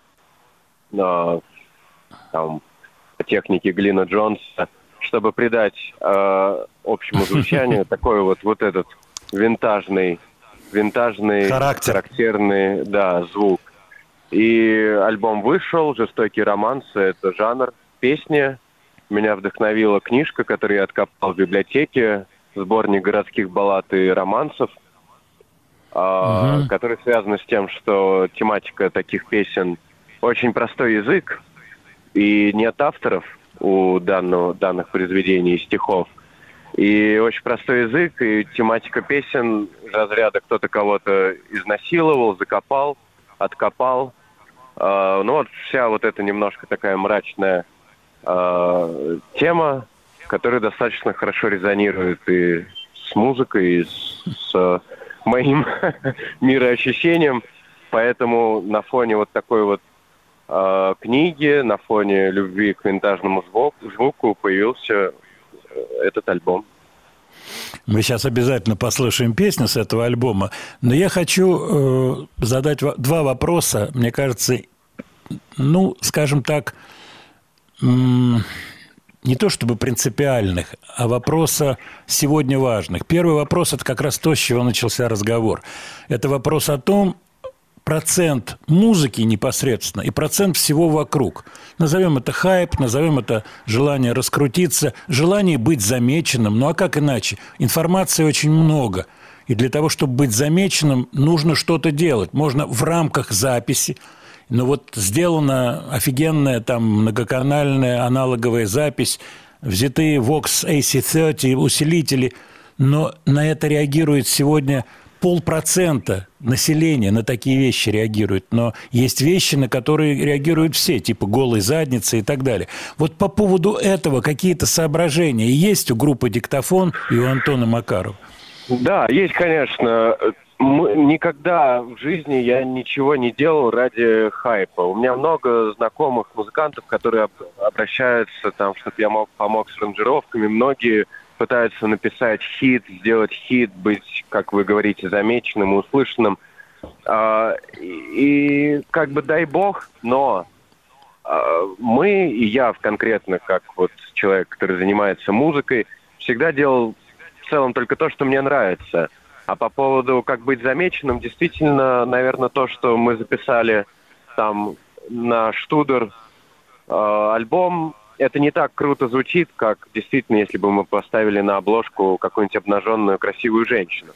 на там, по технике Глина Джонса, чтобы придать э, общему звучанию такой вот вот этот винтажный, винтажный, Характер. характерный, да, звук. И альбом вышел, «Жестокие романсы» — это жанр песни. Меня вдохновила книжка, которую я откопал в библиотеке, сборник городских баллад и романсов, а, который связан с тем, что тематика таких песен очень простой язык, и нет авторов у данного, данных произведений стихов. И очень простой язык, и тематика песен разряда кто-то кого-то изнасиловал, закопал, откопал. А, ну вот вся вот эта немножко такая мрачная а, тема, которая достаточно хорошо резонирует и с музыкой, и с, с моим мироощущением. Поэтому на фоне вот такой вот а, книги, на фоне любви к винтажному звуку, появился э, этот альбом. Мы сейчас обязательно послушаем песню с этого альбома, но я хочу э, задать два вопроса, мне кажется, ну, скажем так, не то чтобы принципиальных, а вопроса сегодня важных. Первый вопрос – это как раз то, с чего начался разговор. Это вопрос о том, процент музыки непосредственно и процент всего вокруг. Назовем это хайп, назовем это желание раскрутиться, желание быть замеченным. Ну а как иначе? Информации очень много. И для того, чтобы быть замеченным, нужно что-то делать. Можно в рамках записи, но вот сделана офигенная там многоканальная аналоговая запись, взятые Vox AC30 усилители, но на это реагирует сегодня полпроцента населения на такие вещи реагирует, но есть вещи, на которые реагируют все, типа голой задницы и так далее. Вот по поводу этого какие-то соображения есть у группы «Диктофон» и у Антона Макарова? Да, есть, конечно. Мы- никогда в жизни я ничего не делал ради хайпа. У меня много знакомых музыкантов, которые об- обращаются там, чтобы я мог помог с аранжировками. Многие пытаются написать хит, сделать хит, быть, как вы говорите, замеченным, услышанным. А, и, и как бы дай бог, но а, мы и я конкретно, как вот человек, который занимается музыкой, всегда делал в целом только то, что мне нравится. А по поводу как быть замеченным, действительно, наверное, то, что мы записали там на Штудер э, альбом, это не так круто звучит, как действительно, если бы мы поставили на обложку какую-нибудь обнаженную красивую женщину.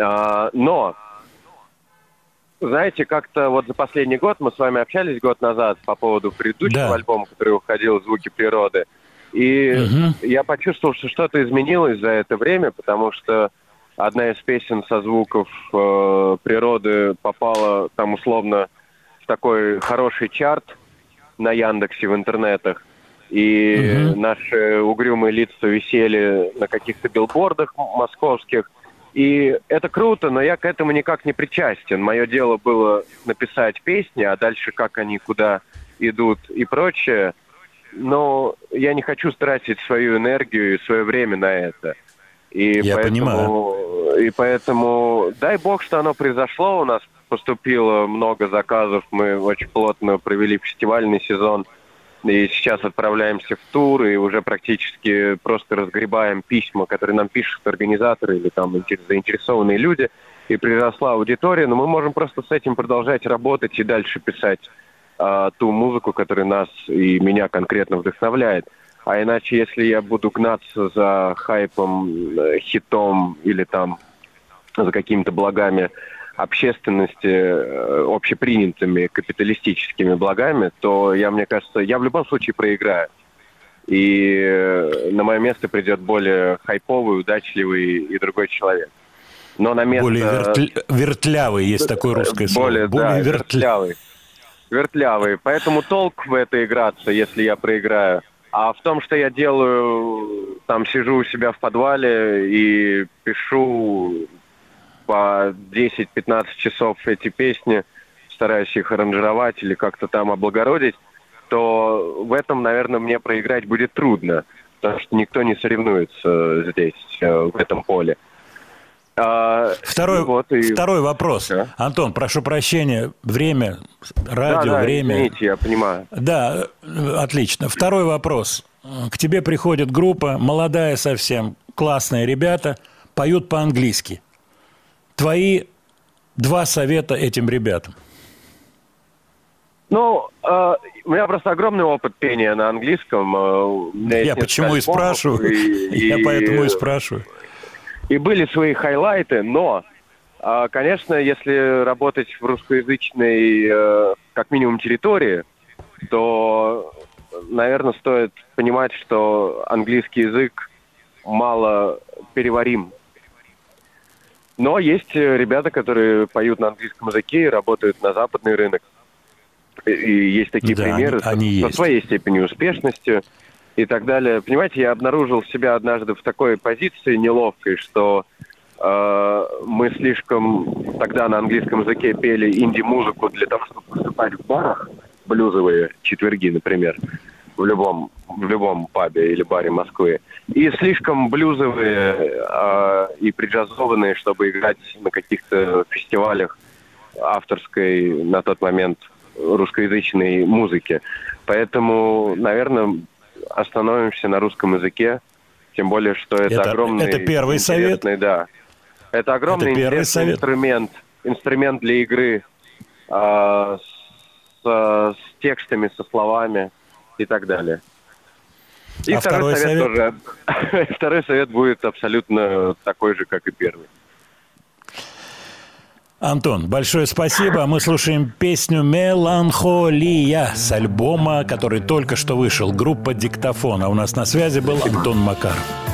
А, но знаете, как-то вот за последний год мы с вами общались год назад по поводу предыдущего Да. альбома, который выходил «Звуки природы». И Мгм. я почувствовал, что что-то изменилось за это время, потому что одна из песен со звуков э, природы попала там условно в такой хороший чарт на Яндексе в интернетах. И Мгм. наши угрюмые лица висели на каких-то билбордах московских. И это круто, но я к этому никак не причастен. Мое дело было написать песни, а дальше как они куда идут и прочее. Но я не хочу тратить свою энергию и свое время на это. И Я поэтому, И поэтому дай бог, что оно произошло. У нас поступило много заказов. Мы очень плотно провели фестивальный сезон. И сейчас отправляемся в тур и уже практически просто разгребаем письма, которые нам пишут организаторы или там интер- заинтересованные люди. И приросла аудитория, но мы можем просто с этим продолжать работать и дальше писать а, ту музыку, которая нас и меня конкретно вдохновляет. А иначе, если я буду гнаться за хайпом, э, хитом или там за какими-то благами общественности, э, общепринятыми капиталистическими благами, то я, мне кажется, я в любом случае проиграю. И э, на мое место придет более хайповый, удачливый и другой человек. Но на место... Более вертля- вертлявый, есть такое русское слово. Более, да, вертля- вертлявый. Вертлявый. Поэтому толк в это играться, если я проиграю. А в том, что я делаю, там сижу у себя в подвале и пишу по 10-15 часов эти песни, стараюсь их аранжировать или как-то там облагородить, то в этом, наверное, мне проиграть будет трудно, потому что никто не соревнуется здесь, э, в этом поле. А, Второй, и вот, и- второй вопрос. Да. Антон, прошу прощения, время, радио, да, да, время. извините, я понимаю. Да, отлично. Второй вопрос. К тебе приходит группа, молодая совсем, классные ребята, поют по-английски. Твои два совета этим ребятам. Ну, э, у меня просто огромный опыт пения на английском. э, Я почему и спрашиваю. и- Я и- поэтому и спрашиваю. И были свои хайлайты, но, а, конечно, если работать в русскоязычной, э, как минимум, территории, то, наверное, стоит понимать, что английский язык мало переварим. Но есть э, ребята, которые поют на английском языке и работают на западный рынок. И- И есть такие Да, примеры они- они со есть. своей степенью успешности и так далее. Понимаете, я обнаружил себя однажды в такой позиции неловкой, что э, мы слишком тогда на английском языке пели инди-музыку для того, чтобы выступать в барах, блюзовые четверги, например, в любом, в любом пабе или баре Москвы. И слишком блюзовые э, и приджазованные, чтобы играть на каких-то фестивалях авторской на тот момент русскоязычной музыки. Поэтому, наверное, остановимся на русском языке. Тем более, что это, Это- огромный... это первый совет? Да. Это огромный Это первый совет? инструмент, инструмент для игры а, с, с текстами, со словами и так далее. И А второй совет? тоже. второй совет будет абсолютно такой же, как и первый. Антон, большое спасибо. Мы слушаем песню «Меланхолия» с альбома, который только что вышел. Группа «Диктофон». А у нас на связи был Антон Макаров.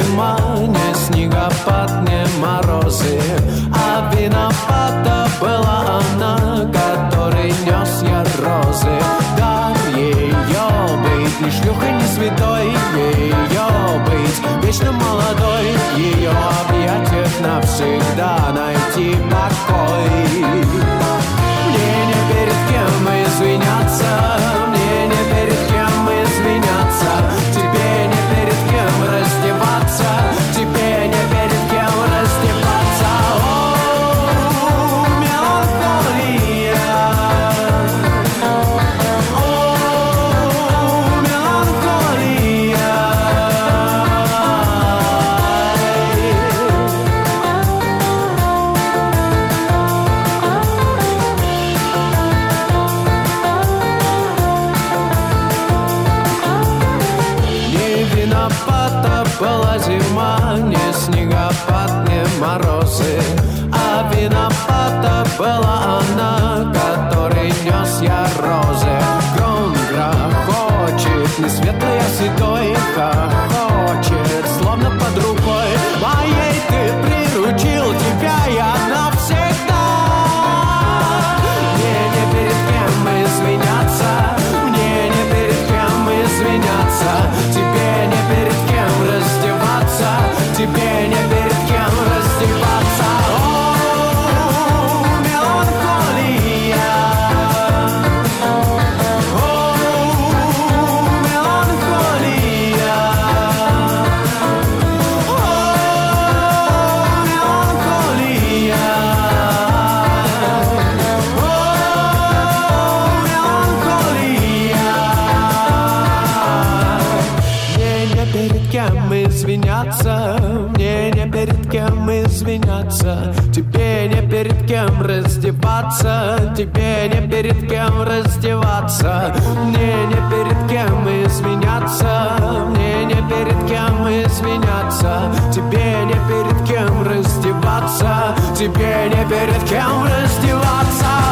Зима, не снегопад, не морозы. А виновата была она, которой нес я розы. Дар ее быть ни шлюхой, ни святой Ее быть вечно молодой ее объятиях навсегда найти покой. Мне не перед кем извиняться Мне кем раздеваться, тебе не перед кем раздеваться, мне не перед кем извиняться, мне не перед кем извиняться, тебе не перед кем раздеваться, тебе не перед кем раздеваться.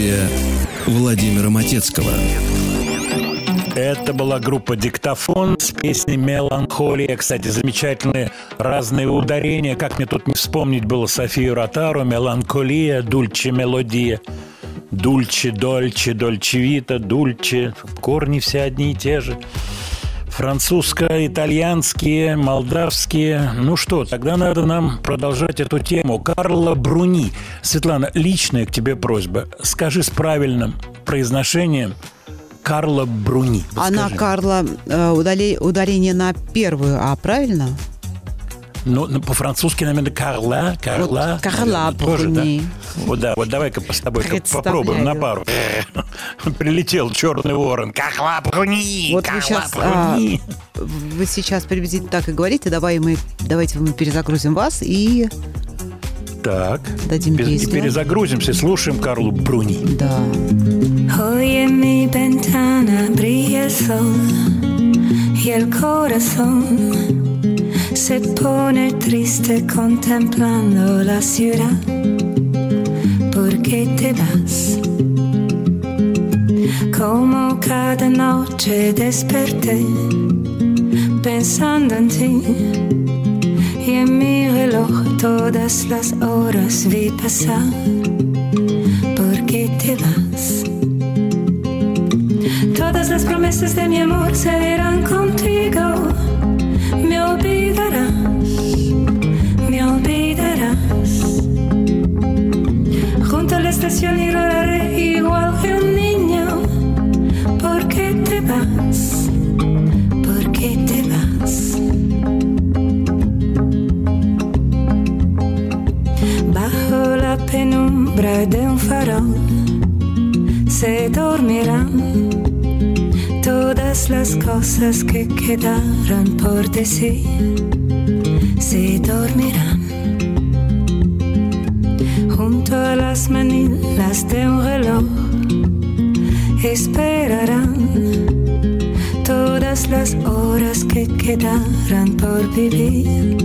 Студия Владимира Матецкого. Это была группа «Диктофон» с песней «Меланхолия». Кстати, замечательные разные ударения. Как мне тут не вспомнить было Софию Ротару, «Меланхолия», «Дульче мелодия». Дульче, дольче, дольчевита, дульче. Корни все одни и те же. Французско-итальянские, молдавские. Ну что, тогда надо нам продолжать эту тему. Карла Бруни. Светлана, личная к тебе просьба. Скажи с правильным произношением Карла Бруни. Она. Карла, э, удали- ударение на первую, а правильно? Ну, ну, по-французски, наверное, Карла, Карла. Вот Карла тоже, да? Бруни. Вот, да, вот давай-ка с тобой попробуем на пару. Прилетел черный ворон. Карла Бруни, Вот вы сейчас, а, вы сейчас приблизительно так и говорите. Давай мы, давайте мы перезагрузим вас и Так, дадим Без- песню. перезагрузимся, слушаем Карлу Бруни. Да. Hoy en mi ventana brilla el sol y el corazón se pone triste contemplando la ciudad. ¿Por qué te vas? Como cada noche desperté pensando en ti y en mi reloj todas las horas vi pasar. ¿Por qué te vas? Todas las promesas de mi amor se irán contigo. Me olvidarás, me olvidarás. Junto a la estación y igual que un niño. ¿Por qué te vas? ¿Por qué te vas? Bajo la penumbra de un farol se dormirán todas las cosas que quedaron por decir. Se dormirán junto a las manilas de un reloj. Esperarán todas las horas que quedaran por vivir.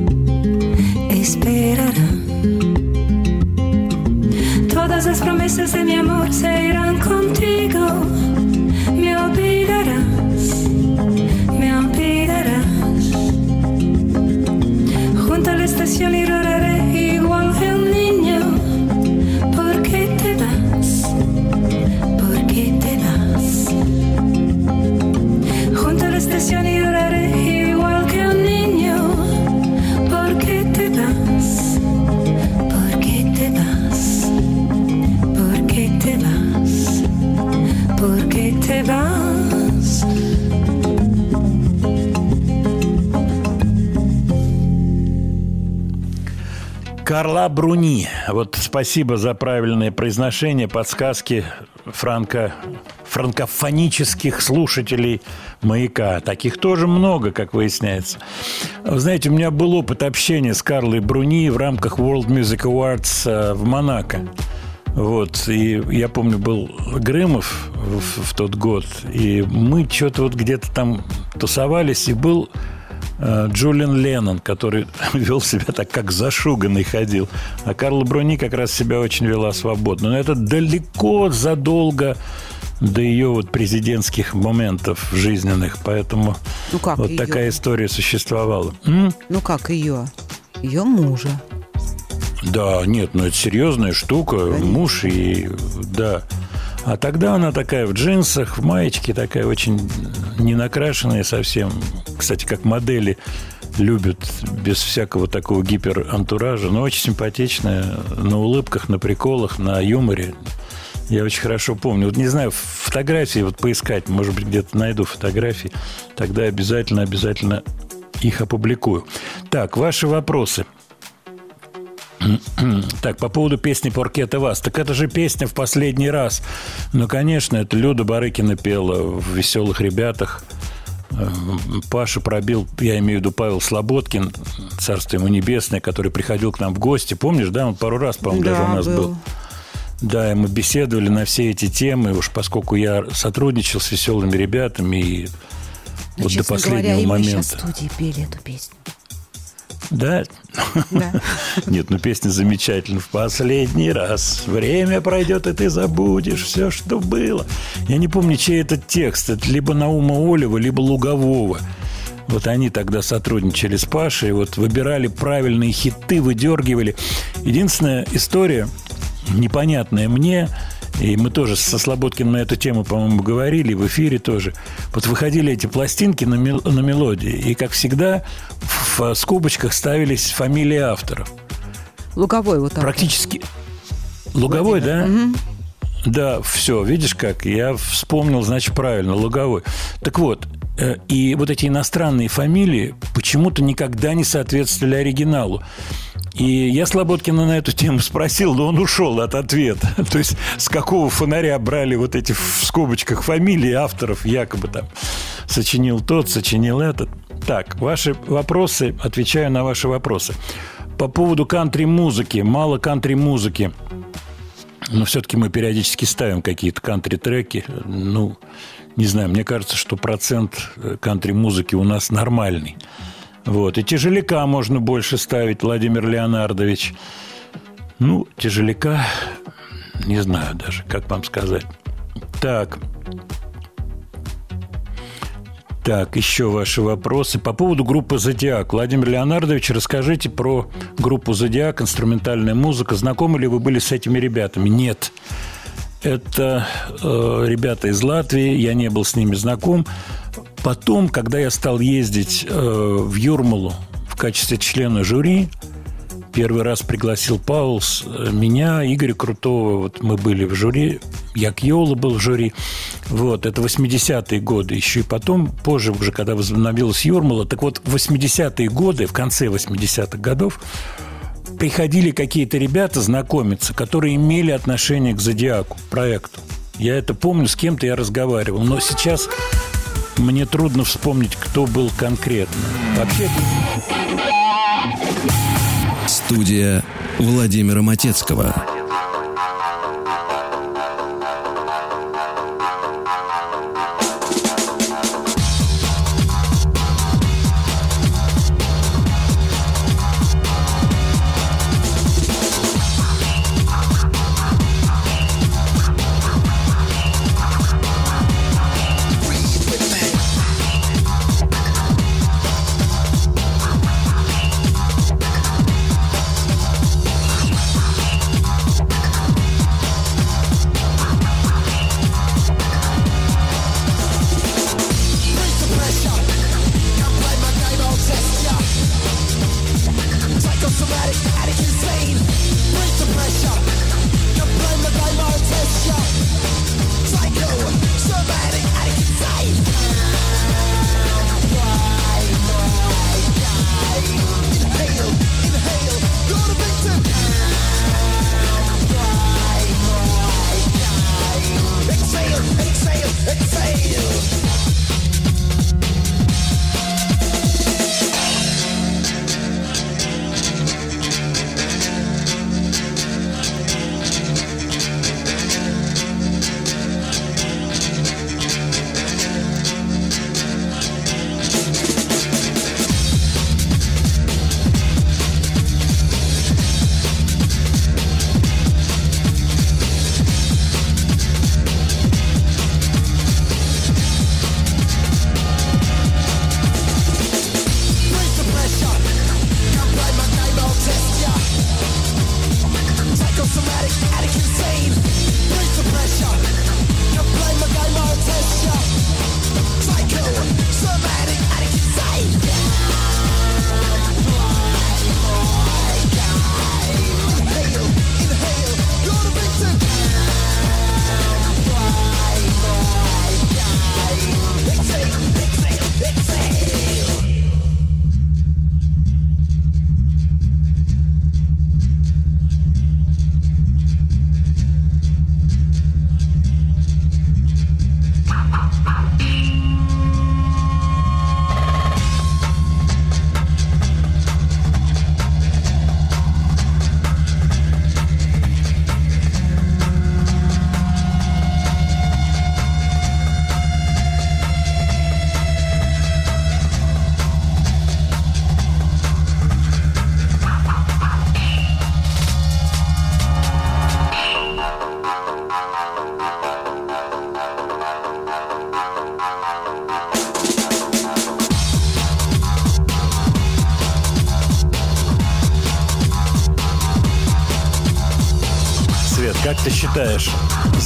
Esperarán. Todas las promesas de mi amor se irán contigo. stessioni rurali Карла Бруни. Вот спасибо за правильное произношение, подсказки франко, франкофонических слушателей «Маяка». Таких тоже много, как выясняется. Вы знаете, у меня был опыт общения с Карлой Бруни в рамках World Music Awards э, в Монако. Вот, и я помню, был Грымов в, в тот год, и мы что-то вот где-то там тусовались, и был Джулиан Леннон, который вел себя так, как зашуганный ходил. А Карла Бруни как раз себя очень вела свободно. Но это далеко задолго до ее вот президентских моментов жизненных, поэтому Ну как вот ее? такая история существовала. М? Ну как ее? Ее мужа. Да, нет, ну это серьезная штука, муж и да. А тогда она такая в джинсах, в маечке, такая очень не накрашенная совсем. Кстати, как модели любят без всякого такого гиперантуража, но очень симпатичная, на улыбках, на приколах, на юморе. Я очень хорошо помню. Вот не знаю, фотографии вот поискать, может быть, где-то найду фотографии, тогда обязательно, обязательно их опубликую. Так, ваши вопросы. Так, по поводу песни «Поркета вас». Так это же песня в последний раз. Ну, конечно, это Люда Барыкина пела в «Веселых ребятах». Э, Паша пробил, я имею в виду Павел Слободкин, царство ему небесное, который приходил к нам в гости. Помнишь, да? Он пару раз, по-моему, даже у нас был. Да, и мы беседовали на все эти темы, уж поскольку я сотрудничал с веселыми ребятами и Ну, вот до последнего говоря, мы момента. в студии пели эту песню. Да? Да. Нет, ну песня замечательная. В последний раз время пройдет, и ты забудешь все, что было. Я не помню, чей этот текст. Это либо Наума Олева, либо Лугового. Вот они тогда сотрудничали с Пашей, вот выбирали правильные хиты, выдергивали. Единственная история, непонятная мне, и мы тоже со Слободкиным на эту тему, по-моему, говорили, в эфире тоже. Вот выходили эти пластинки на, мел- на мелодии, и, как всегда, в скобочках ставились фамилии авторов. Луговой вот так. Практически. Луговой, да? Да, все, видишь как, я вспомнил, значит, правильно, Луговой. Так вот, э, и вот эти иностранные фамилии почему-то никогда не соответствовали оригиналу. И я Слободкина на эту тему спросил, но он ушел от ответа. То есть с какого фонаря брали вот эти в скобочках фамилии авторов, якобы там сочинил тот, сочинил этот. Так, ваши вопросы, отвечаю на ваши вопросы. По поводу кантри-музыки, мало кантри-музыки. Но все-таки мы периодически ставим какие-то кантри-треки. Ну, не знаю, мне кажется, что процент э, кантри-музыки у нас нормальный. Вот. И тяжеляка можно больше ставить, Владимир Леонардович. Ну, тяжеляка, не знаю даже, как вам сказать. Так. Так, еще ваши вопросы. По поводу группы «Зодиак». Владимир Леонардович, расскажите про группу «Зодиак», инструментальная музыка. Знакомы ли вы были с этими ребятами? Нет. Это э, ребята из Латвии, я не был с ними знаком. Потом, когда я стал ездить э, в Юрмалу в качестве члена жюри, первый раз пригласил Паулс, э, меня, Игоря Крутого, вот мы были в жюри, Як Йола был в жюри, вот, это 80-е годы, еще и потом, позже уже, когда возобновилась Юрмала, так вот, в 80-е годы, в конце 80-х годов, приходили какие-то ребята знакомиться, которые имели отношение к Зодиаку, проекту. Я это помню, с кем-то я разговаривал, но сейчас мне трудно вспомнить, кто был конкретно. Вообще, Студия Владимира Матецкого.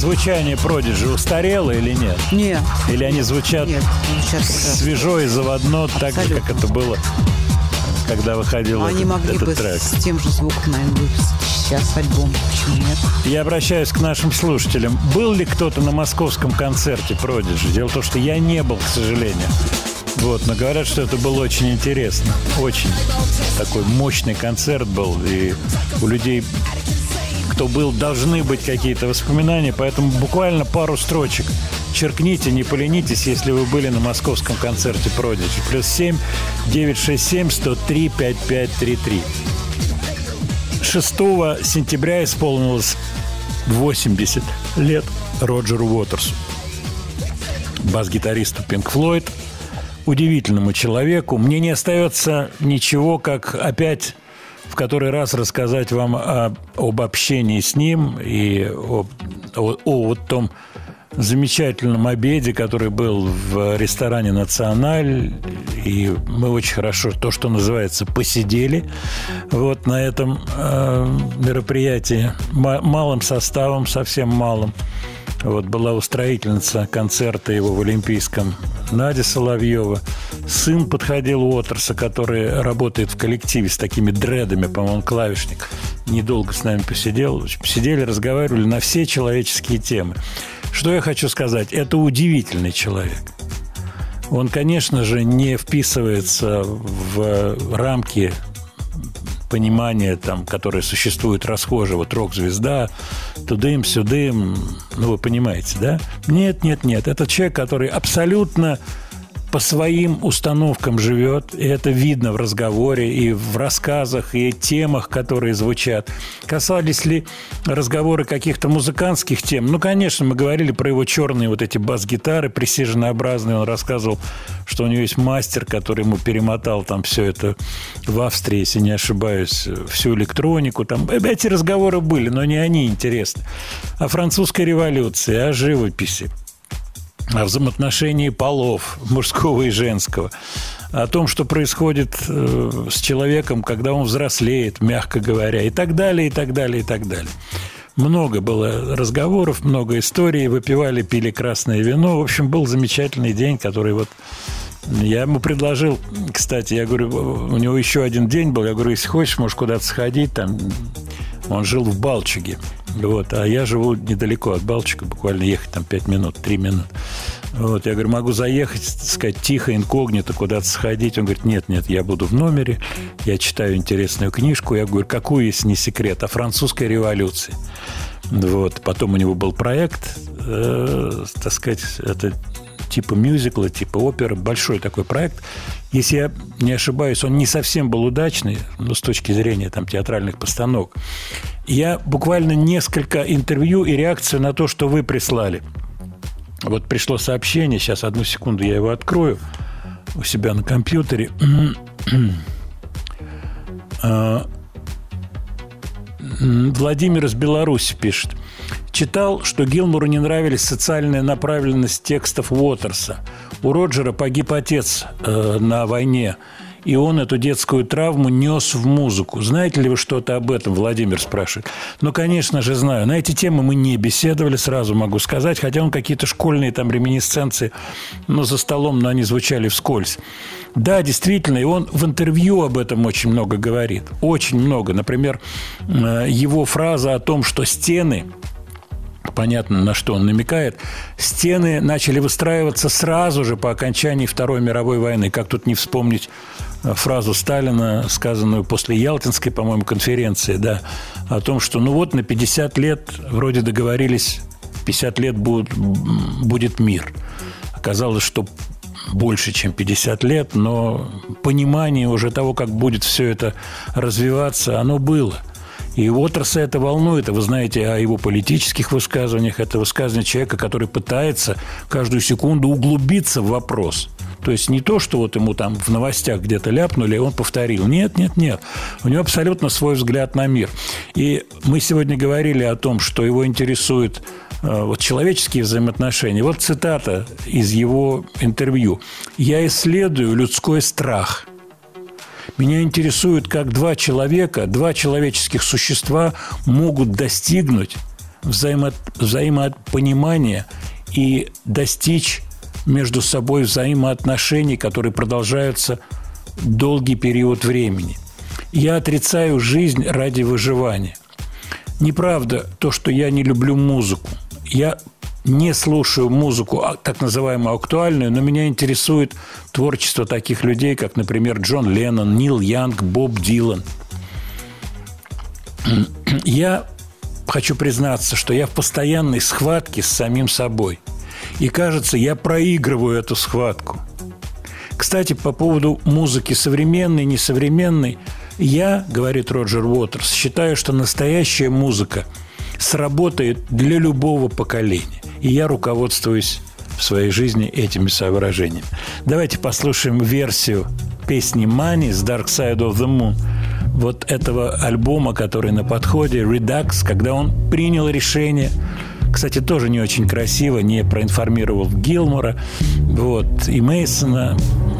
Звучание Продиджи устарело или нет? Нет, Или они звучат нет, свежо и заводно, так же, как Абсолютно. это было, когда выходил Они этот, могли этот бы трек? с тем же звуком, наверное, выпустить сейчас альбом. Почему нет? Я обращаюсь к нашим слушателям. Был ли кто-то на московском концерте Продиджи? Дело в том, что я не был, к сожалению. Вот, но говорят, что это было очень интересно. Очень такой мощный концерт был. И у людей, кто был, должны быть какие-то воспоминания. Поэтому буквально пару строчек. Черкните, не поленитесь, если вы были на московском концерте Продиджи. Плюс 7 967 103 5533. 6 сентября исполнилось 80 лет Роджеру Уотерсу, бас-гитаристу Pink Floyd, удивительному человеку. Мне не остается ничего, как опять который раз рассказать вам о- об общении с ним и о, о- о вот том замечательном обеде, который был в ресторане «Националь». И мы очень хорошо, то, что называется, посидели вот на этом э, мероприятии. Ма- малым составом, совсем малым. Вот была устроительница концерта его в Олимпийском Надя Соловьева. Сын подходил Уотерса, который работает в коллективе с такими дредами, по-моему, клавишник. Недолго с нами посидел. Посидели, разговаривали на все человеческие темы. Что я хочу сказать? Это удивительный человек. Он, конечно же, не вписывается в рамки понимания, там, которое существует расхоже, вот рок-звезда, тудым, сюдым, ну, вы понимаете, да? Нет, нет, нет, это человек, который абсолютно по своим установкам живет, и это видно в разговоре, и в рассказах, и темах, которые звучат. Касались ли разговоры каких-то музыкантских тем? Ну, конечно, мы говорили про его черные вот эти бас-гитары присиженообразные. Он рассказывал, что у него есть мастер, который ему перемотал там все это в Австрии, если не ошибаюсь, всю электронику. Там эти разговоры были, но не они интересны. О французской революции, о живописи о взаимоотношении полов, мужского и женского, о том, что происходит э, с человеком, когда он взрослеет, мягко говоря, и так далее, и так далее, и так далее. Много было разговоров, много историй, выпивали, пили красное вино. В общем, был замечательный день, который вот я ему предложил, кстати, я говорю, у него еще один день был, я говорю, если хочешь, можешь куда-то сходить, там, он жил в Балчуге, вот, а я живу недалеко от Балчуга, буквально ехать там 5 минут, 3 минуты. Вот, я говорю, могу заехать, так сказать, тихо, инкогнито, куда-то сходить. Он говорит, нет, нет, я буду в номере, я читаю интересную книжку. Я говорю, какую, если не секрет, о французской революции. Вот, потом у него был проект, э, так сказать, это типа мюзикла, типа оперы, большой такой проект. Если я не ошибаюсь, он не совсем был удачный, ну, с точки зрения там, театральных постановок. Я буквально несколько интервью и реакцию на то, что вы прислали. Вот пришло сообщение, сейчас одну секунду я его открою у себя на компьютере. А, Владимир из Беларуси пишет. Читал, что Гилмору не нравились социальная направленность текстов Уотерса. У Роджера погиб отец э, на войне, и он эту детскую травму нес в музыку. Знаете ли вы что-то об этом, Владимир спрашивает? Ну, конечно же, знаю. На эти темы мы не беседовали, сразу могу сказать, хотя он какие-то школьные там реминисценции, ну, за столом, но они звучали вскользь. Да, действительно, и он в интервью об этом очень много говорит. Очень много. Например, э, его фраза о том, что стены понятно, на что он намекает, стены начали выстраиваться сразу же по окончании Второй мировой войны. Как тут не вспомнить э, фразу Сталина, сказанную после Ялтинской, по-моему, конференции, да, о том, что ну вот на 50 лет вроде договорились, 50 лет будет, будет мир. Оказалось, что больше, чем 50 лет, но понимание уже того, как будет все это развиваться, оно было – и Уотерса это волнует. А вы знаете о его политических высказываниях. Это высказывание человека, который пытается каждую секунду углубиться в вопрос. То есть не то, что вот ему там в новостях где-то ляпнули, и он повторил. Нет, нет, нет. У него абсолютно свой взгляд на мир. И мы сегодня говорили о том, что его интересует э, вот человеческие взаимоотношения. Вот цитата из его интервью. «Я исследую людской страх». Меня интересует, как два человека, два человеческих существа могут достигнуть взаимо, взаимопонимания и достичь между собой взаимоотношений, которые продолжаются долгий период времени. Я отрицаю жизнь ради выживания. Неправда то, что я не люблю музыку. Я не слушаю музыку, а, так называемую актуальную, но меня интересует творчество таких людей, как, например, Джон Леннон, Нил Янг, Боб Дилан. Я хочу признаться, что я в постоянной схватке с самим собой. И кажется, я проигрываю эту схватку. Кстати, по поводу музыки современной, несовременной, я, говорит Роджер Уотерс, считаю, что настоящая музыка сработает для любого поколения. И я руководствуюсь в своей жизни этими соображениями. Давайте послушаем версию песни «Money» с «Dark Side of the Moon» вот этого альбома, который на подходе, Redux, когда он принял решение кстати, тоже не очень красиво, не проинформировал Гилмора вот, и Мейсона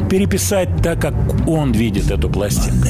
переписать так, как он видит эту пластинку.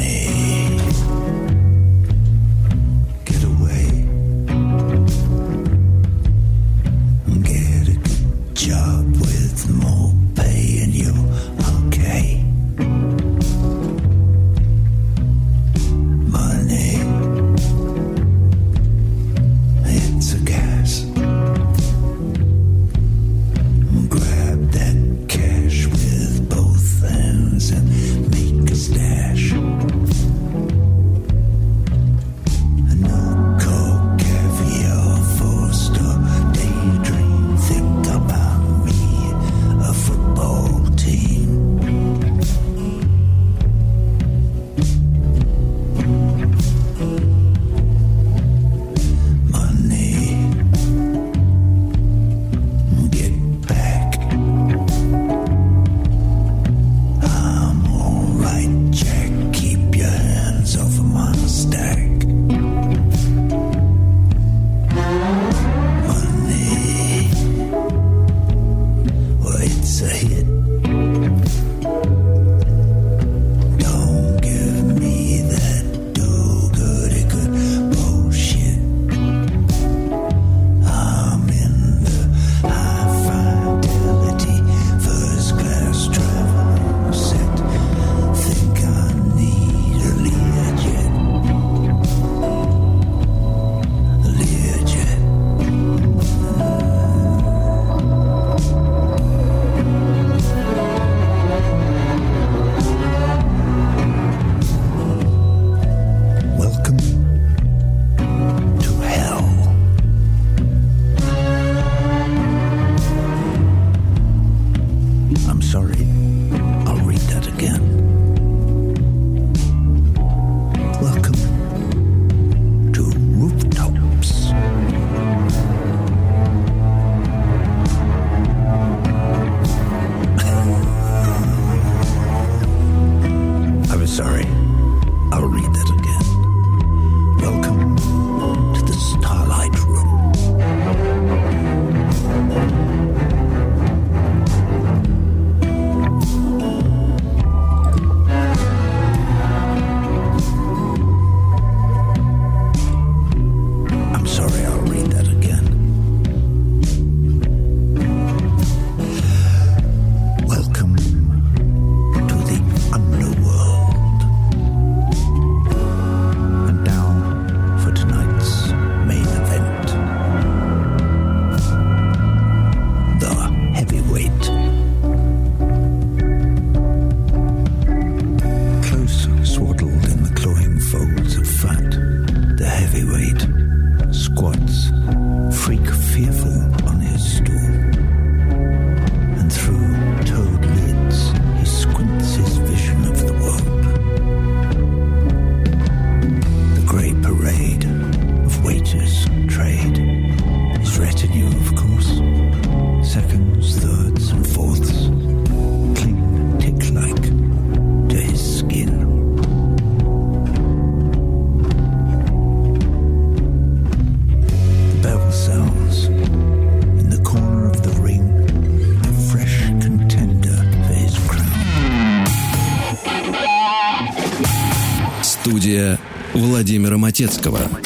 Студия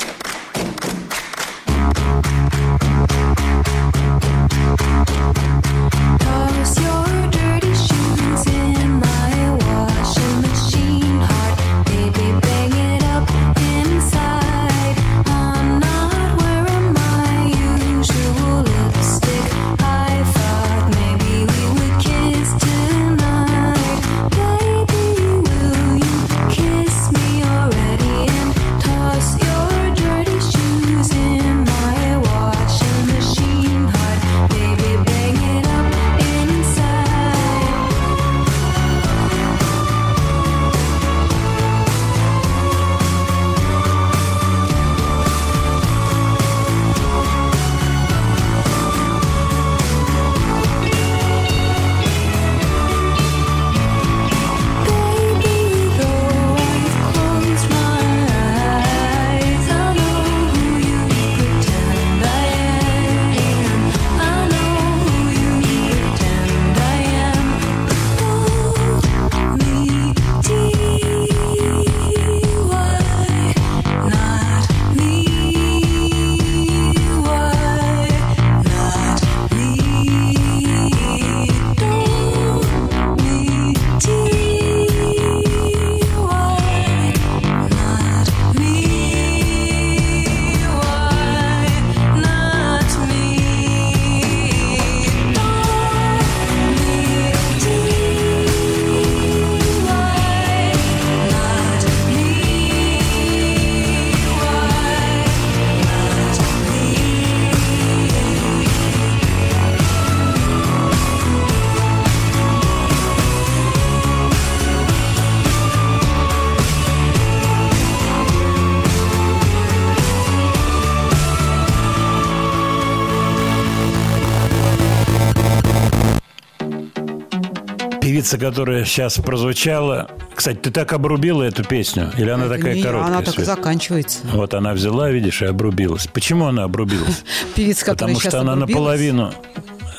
певица, которая сейчас прозвучала. Кстати, ты так обрубила эту песню? Или она Это такая не короткая? Она так и заканчивается. Вот она взяла, видишь, и обрубилась. Почему она обрубилась? Певица, которая Потому что она наполовину...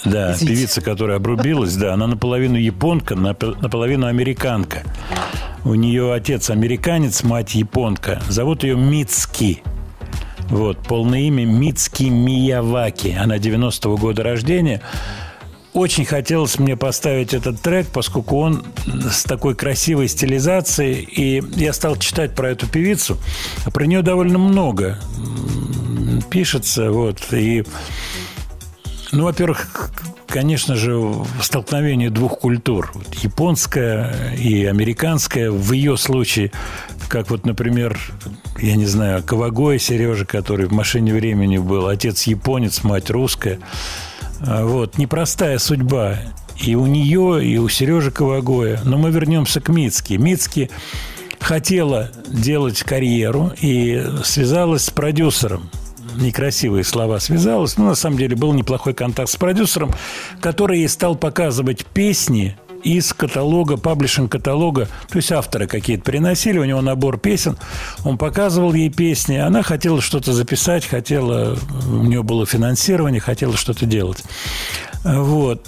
Да, Извините. певица, которая обрубилась, да, она наполовину японка, напо- наполовину американка. У нее отец американец, мать японка. Зовут ее Мицки. Вот, полное имя Мицки Мияваки. Она 90-го года рождения. Очень хотелось мне поставить этот трек, поскольку он с такой красивой стилизацией. И я стал читать про эту певицу. Про нее довольно много пишется. Вот, и ну, во-первых, конечно же, столкновение двух культур. Японская и американская. В ее случае, как вот, например, я не знаю, Кавагоя Сережа, который в «Машине времени» был, отец японец, мать русская. А, Вот, непростая судьба и у нее, и у Сережи Кавагоя. Но мы вернемся к Мицке. Мицки хотела делать карьеру и связалась с продюсером. Некрасивые слова связалась, но на самом деле был неплохой контакт с продюсером, который ей стал показывать песни из каталога, паблишинг-каталога, то есть авторы какие-то приносили, у него набор песен, он показывал ей песни, она хотела что-то записать, хотела, у нее было финансирование, хотела что-то делать. Вот.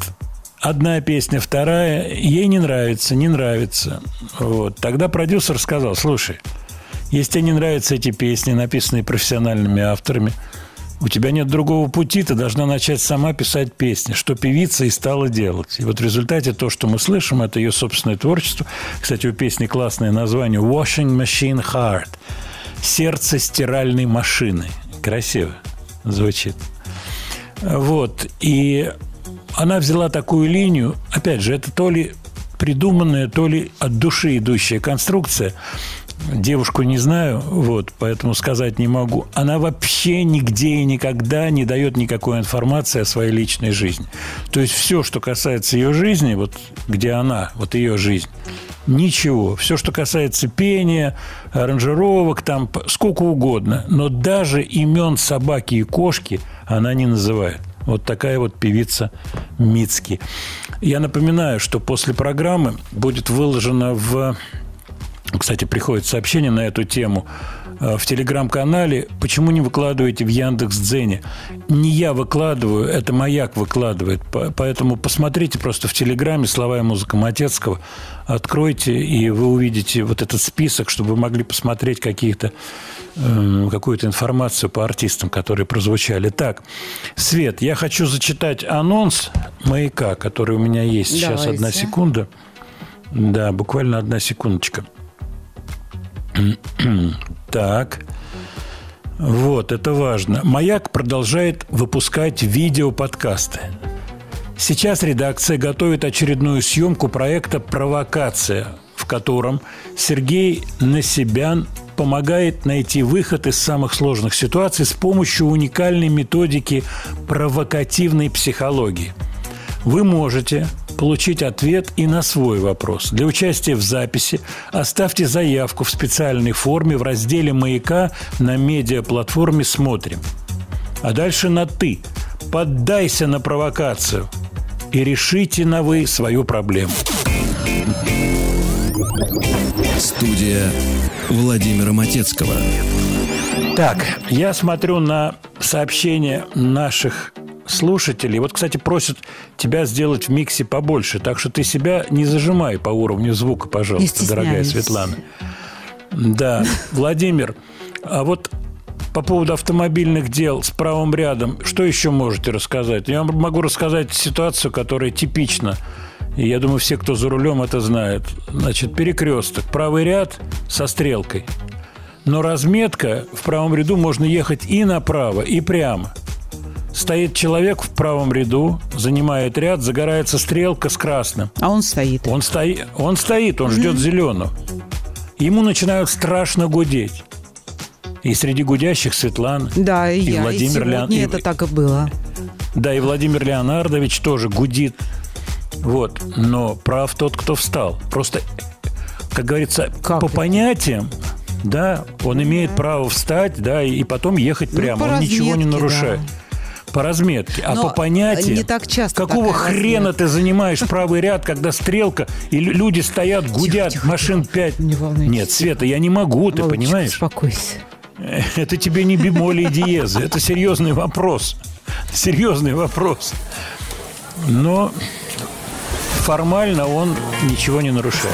Одна песня, вторая, ей не нравится, не нравится. Вот. Тогда продюсер сказал, слушай, если тебе не нравятся эти песни, написанные профессиональными авторами, у тебя нет другого пути, ты должна начать сама писать песни, что певица и стала делать. И вот в результате то, что мы слышим, это ее собственное творчество. Кстати, у песни классное название «Washing Machine Heart» – «Сердце стиральной машины». Красиво звучит. Вот. И она взяла такую линию. Опять же, это то ли придуманная, то ли от души идущая конструкция. Девушку не знаю, вот, поэтому сказать не могу. Она вообще нигде и никогда не дает никакой информации о своей личной жизни. То есть все, что касается ее жизни, вот где она, вот ее жизнь, ничего. Все, что касается пения, аранжировок, там сколько угодно. Но даже имен собаки и кошки она не называет. Вот такая вот певица Мицки. Я напоминаю, что после программы будет выложено в кстати, приходит сообщение на эту тему э, в телеграм-канале. Почему не выкладываете в Яндекс Дзене? Не я выкладываю, это маяк выкладывает. По- Поэтому посмотрите просто в телеграме слова и музыка Матецкого. Откройте, и вы увидите вот этот список, чтобы вы могли посмотреть какие-то э, какую-то информацию по артистам, которые прозвучали. Так, Свет, я хочу зачитать анонс маяка, который у меня есть. Сейчас Давайте. одна секунда. Да, буквально одна секундочка. Так. Вот, это важно. Маяк продолжает выпускать видеоподкасты. Сейчас редакция готовит очередную съемку проекта «Провокация», в котором Сергей Насибян помогает найти выход из самых сложных ситуаций с помощью уникальной методики провокативной психологии. Вы можете получить ответ и на свой вопрос. Для участия в записи оставьте заявку в специальной форме в разделе «Маяка» на медиаплатформе «Смотрим». А дальше на «ты». Поддайся на провокацию и решите на «вы» свою проблему. Студия Владимира Матецкого. Так, я смотрю на сообщения наших слушателей. Вот, кстати, просят тебя сделать в миксе побольше, так что ты себя не зажимай по уровню звука, пожалуйста, дорогая. Светлана. Да, Владимир, а вот по поводу автомобильных дел с правым рядом, что еще можете рассказать? Я вам могу рассказать ситуацию, которая типична. И я думаю, все, кто за рулем, это знают. Значит, перекресток, правый ряд со стрелкой. Но разметка в правом ряду можно ехать и направо, и прямо. Стоит человек в правом ряду, занимает ряд, загорается стрелка с красным. А он стоит. Он, стои, он стоит, он ждет зеленого. Ему начинают страшно гудеть. И среди гудящих Светлана. Да, и, И я. Владимир и Леон- это так и было. Да, и Владимир Леонардович тоже гудит. Вот. Но прав тот, кто встал. Просто, как говорится, Как по это? понятиям, да, он имеет право встать, да, и, и потом ехать Ну, прямо. он ничего не разметке, нарушает. да. По разметке, а Но по понятиям. не так часто Какого хрена разметка. ты занимаешь правый ряд, когда стрелка, и лю- люди стоят, гудят, тихо, машин пять? Не волнуйтесь. Нет, Света, я не могу, ты Володечка, понимаешь? Успокойся. Это тебе не бемоли и диезы. Это серьезный вопрос. Серьезный вопрос. Но формально он ничего не нарушает.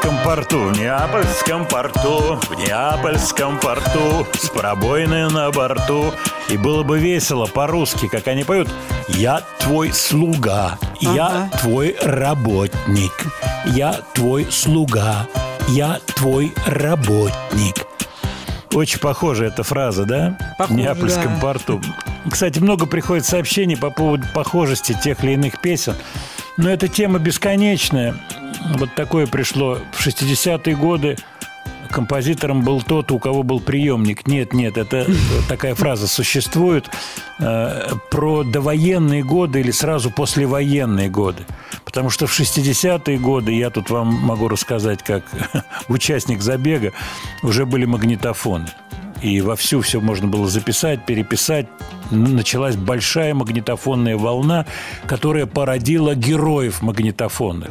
Неапольском порту. В Неапольском порту, в Неапольском порту, с пробоиной на борту. И было бы весело по-русски, как они поют. Я твой слуга, я Ага. твой работник, я твой слуга, я твой работник. Очень похожа эта фраза, да? Похоже, в Неапольском да. порту. Кстати, много приходит сообщений по поводу похожести тех или иных песен. Но эта тема бесконечная. Вот такое пришло в 60-е годы. Композитором был тот, у кого был приемник. Нет, нет, это такая фраза существует э, про довоенные годы или сразу послевоенные годы. Потому что в 60-е годы, я тут вам могу рассказать, как участник забега, уже были магнитофоны. И вовсю все можно было записать, переписать. Началась большая магнитофонная волна, которая породила героев магнитофонных.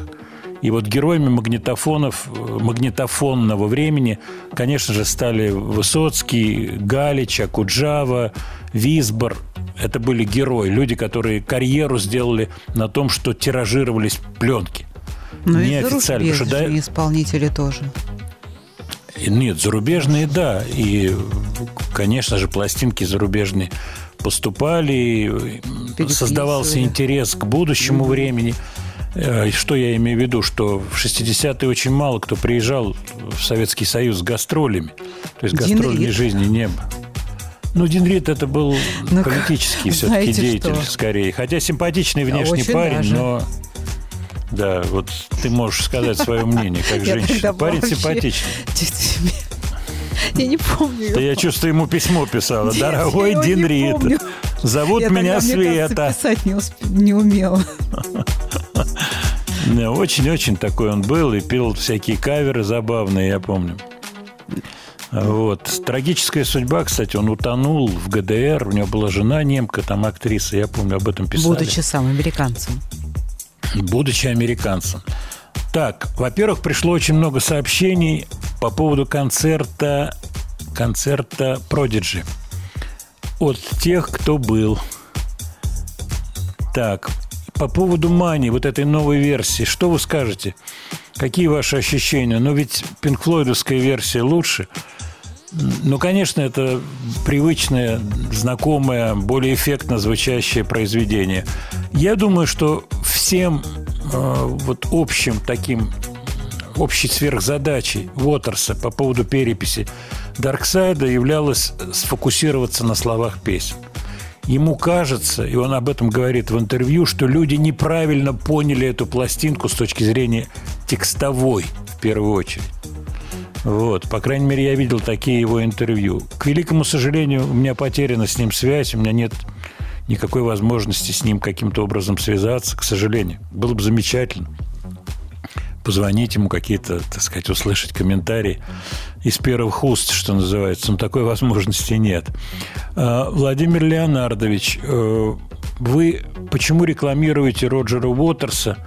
И вот героями магнитофонов, э, магнитофонного времени, конечно же, стали Высоцкий, Галич, Акуджава, Висбор. Это были герои, люди, которые карьеру сделали на том, что тиражировались пленки. Ну и Неофициально, потому что до- зарубежные исполнители тоже. Нет, зарубежные, да. И, конечно же, пластинки зарубежные поступали, и создавался интерес к будущему времени. Э, Что я имею в виду? Что в 60-е очень мало кто приезжал в Советский Союз с гастролями. То есть гастрольной Рид. жизни не было. Ну, Дин Рид это был Ну, политический все-таки деятель, что? скорее. Хотя симпатичный внешний очень парень, даже. но... Да, вот ты можешь сказать свое мнение, как женщина. Парень симпатичный. Я не помню. Да я чувствую, ему письмо писала. Нет, Дорогой Дин Рид, зовут Я меня тогда, мне кажется, Света. писать не, усп- не умела. Да, Очень-очень такой он был и пел всякие каверы забавные, я помню. Вот. Трагическая судьба, кстати, он утонул в ГДР, у него была жена немка, там актриса, я помню, об этом писали. Будучи сам американцем. будучи американцем. Так, во-первых, пришло очень много сообщений по поводу концерта концерта Prodigy от тех, кто был. Так, по поводу Мани, вот этой новой версии, что вы скажете? Какие ваши ощущения? Ну, ведь пинкфлойдовская версия лучше. Ну, конечно, это привычное, знакомое, более эффектно звучащее произведение. Я думаю, что всем э, вот общим таким общей сверхзадачей Уотерса по поводу переписи Дарксайда являлось сфокусироваться на словах песен. Ему кажется, и он об этом говорит в интервью, что люди неправильно поняли эту пластинку с точки зрения текстовой, в первую очередь. Вот, по крайней мере, я видел такие его интервью. К великому сожалению, у меня потеряна с ним связь, у меня нет никакой возможности с ним каким-то образом связаться, к сожалению. Было бы замечательно позвонить ему, какие-то, так сказать, услышать комментарии из первых уст, что называется. Но такой возможности нет. А, Владимир Леонардович, э, вы почему рекламируете Роджера Уотерса?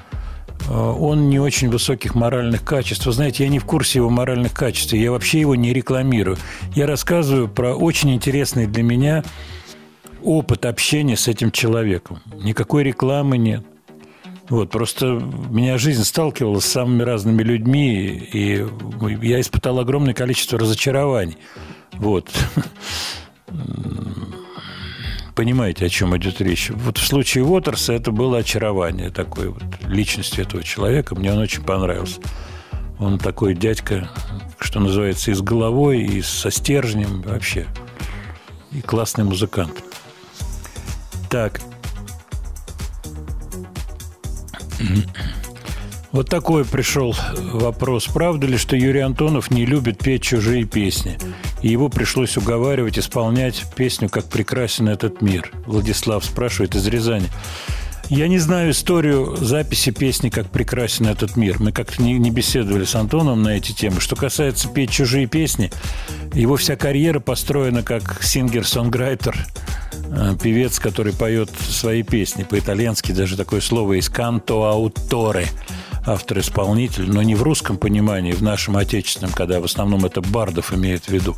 Э, Он не очень высоких моральных качеств. Вы знаете, я не в курсе его моральных качеств. Я вообще его не рекламирую. Я рассказываю про очень интересный для меня опыт общения с этим человеком. Никакой рекламы нет. Вот, просто меня жизнь сталкивала с самыми разными людьми, и я испытал огромное количество разочарований. Вот. Понимаете, о чем идет речь? Вот в случае Уотерса это было очарование такой вот личности этого человека. Мне он очень понравился. Он такой дядька, что называется, и с головой, и со стержнем вообще. И классный музыкант. Так, Вот такой пришел вопрос. Правда ли, что Юрий Антонов не любит петь чужие песни? И его пришлось уговаривать исполнять песню «Как прекрасен этот мир». Владислав спрашивает из Рязани. Я не знаю историю записи песни «Как прекрасен этот мир». Мы как-то не, беседовали с Антоном на эти темы. Что касается петь чужие песни, его вся карьера построена как сингер-сонграйтер, э, певец, который поет свои песни. По-итальянски даже такое слово есть «канто ауторе» автор-исполнитель, но не в русском понимании, в нашем отечественном, когда в основном это Бардов имеет в виду.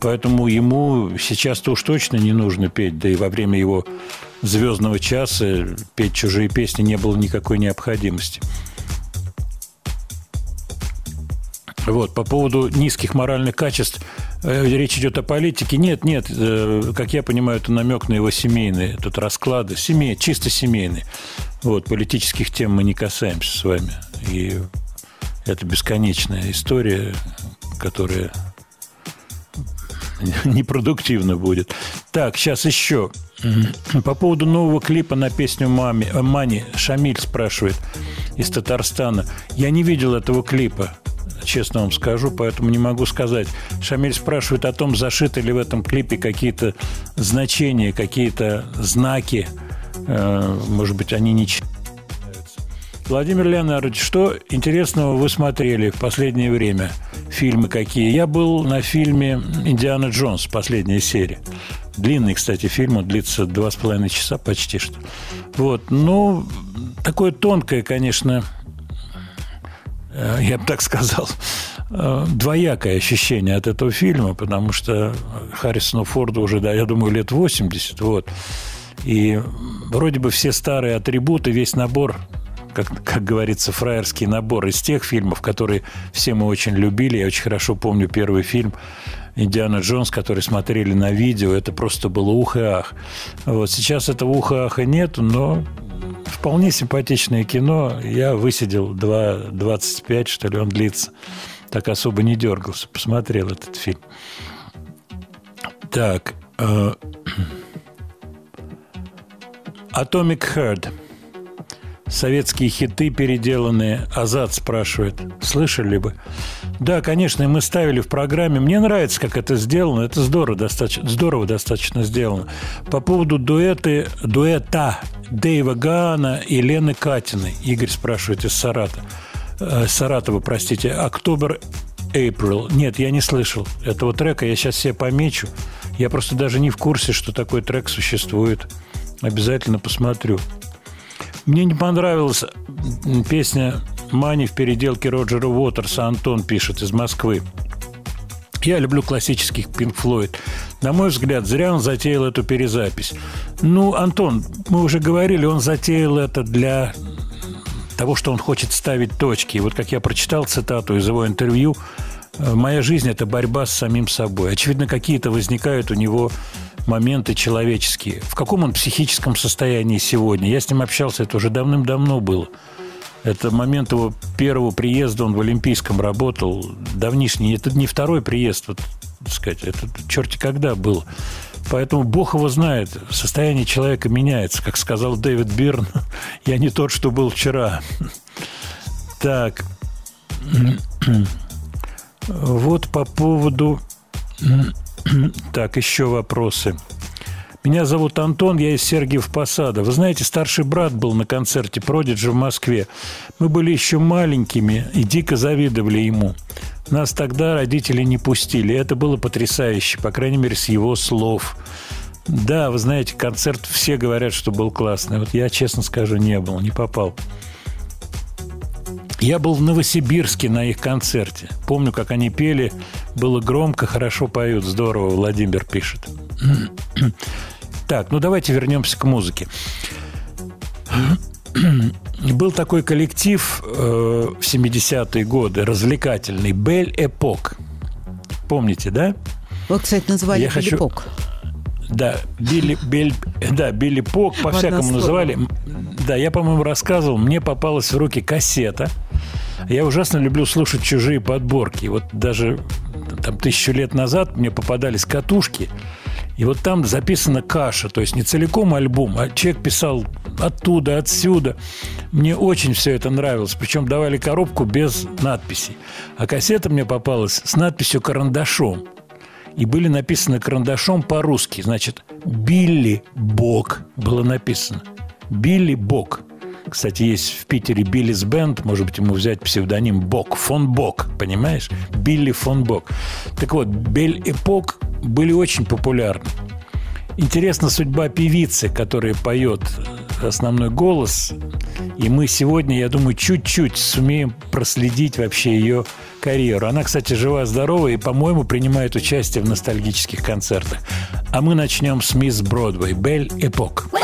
Поэтому ему сейчас-то уж точно не нужно петь, да и во время его звездного часа петь чужие песни не было никакой необходимости. Вот, по поводу низких моральных качеств речь идет о политике. Нет, нет, э, как я понимаю, это намек на его семейные тут расклады. Семей, чисто семейные. Вот, политических тем мы не касаемся с вами. И это бесконечная история, которая непродуктивно будет. Так, сейчас еще. По поводу нового клипа на песню «Маме», э, «Мани» Шамиль спрашивает из Татарстана. Я не видел этого клипа, честно вам скажу, поэтому не могу сказать. Шамиль спрашивает о том, зашиты ли в этом клипе какие-то значения, какие-то знаки. Э, Может быть, они не. Владимир Леонардович, что интересного вы смотрели в последнее время? Фильмы какие? Я был на фильме «Индиана Джонс», последняя серия. Длинный, кстати, фильм, он длится два с половиной часа почти что. Вот, ну, такое тонкое, конечно, я бы так сказал, э, двоякое ощущение от этого фильма, потому что Харрисону Форду уже, да, я думаю, лет 80, вот. И вроде бы все старые атрибуты, весь набор как, как говорится, фраерский набор из тех фильмов, которые все мы очень любили. Я очень хорошо помню первый фильм Индиана Джонс, который смотрели на видео. Это просто было ух и ах. Вот сейчас этого уха аха нету, но вполне симпатичное кино. Я высидел 2.25, что ли, он длится. Так особо не дергался. Посмотрел этот фильм. Так. э, Atomic Heart. Советские хиты переделанные. Азат спрашивает. Слышали бы? Да, конечно, мы ставили в программе. Мне нравится, как это сделано. Это здорово достаточно, здорово достаточно сделано. По поводу дуэты, дуэта Дэйва Гана и Лены Катиной. Игорь спрашивает из Саратова. Э, Саратова, простите. Октобер April. Нет, я не слышал этого трека. Я сейчас себе помечу. Я просто даже не в курсе, что такой трек существует. Обязательно посмотрю. Мне не понравилась песня «Мани» в переделке Роджера Уотерса. Антон пишет из Москвы. Я люблю классических Pink Floyd. На мой взгляд, зря он затеял эту перезапись. Ну, Антон, мы уже говорили, он затеял это для того, что он хочет ставить точки. И вот как я прочитал цитату из его интервью, э, «Моя жизнь – это борьба с самим собой». Очевидно, какие-то возникают у него моменты человеческие. В каком он психическом состоянии сегодня? Я с ним общался, это уже давным-давно было. Это момент его первого приезда, он в Олимпийском работал, давнишний. Это не второй приезд, вот, так сказать, это черти когда было. Поэтому Бог его знает, состояние человека меняется. Как сказал Дэвид Бирн, я не тот, что был вчера. Так, вот по поводу... Так, еще вопросы. Меня зовут Антон, я из Сергиев Посада. Вы знаете, старший брат был на концерте Продиджи в Москве. Мы были еще маленькими и дико завидовали ему. Нас тогда родители не пустили. Это было потрясающе, по крайней мере, с его слов. Да, вы знаете, концерт все говорят, что был классный. Вот я, честно скажу, не был, не попал. Я был в Новосибирске на их концерте. Помню, как они пели. Было громко, хорошо поют. Здорово, Владимир пишет. Так, ну давайте вернемся к музыке. Был такой коллектив э, в 70-е годы, развлекательный, Бель Эпок. Помните, да? Вот, кстати, называли Я хочу- Филиппок. Да, Билли, Бель- да, Билли Пок, по-всякому называли. Да, я, по-моему, рассказывал, мне попалась в руки кассета. Я ужасно люблю слушать чужие подборки. Вот даже там тысячу лет назад мне попадались катушки, и вот там записана каша, то есть не целиком альбом, а человек писал оттуда, отсюда. Мне очень все это нравилось. Причем давали коробку без надписей. А кассета мне попалась с надписью карандашом и были написаны карандашом по-русски. Значит, Билли Бок было написано. Билли Бок. Кстати, есть в Питере Биллис Бенд, может быть, ему взять псевдоним Бок, фон Бок, понимаешь? Билли фон Бок. Так вот, Бель Эпок были очень популярны. Интересна судьба певицы, которая поет основной голос. И мы сегодня, я думаю, чуть-чуть сумеем проследить вообще ее карьеру. Она, кстати, жива-здорова и, по-моему, принимает участие в ностальгических концертах. А мы начнем с мисс Бродвей, Бель Эпок. Well.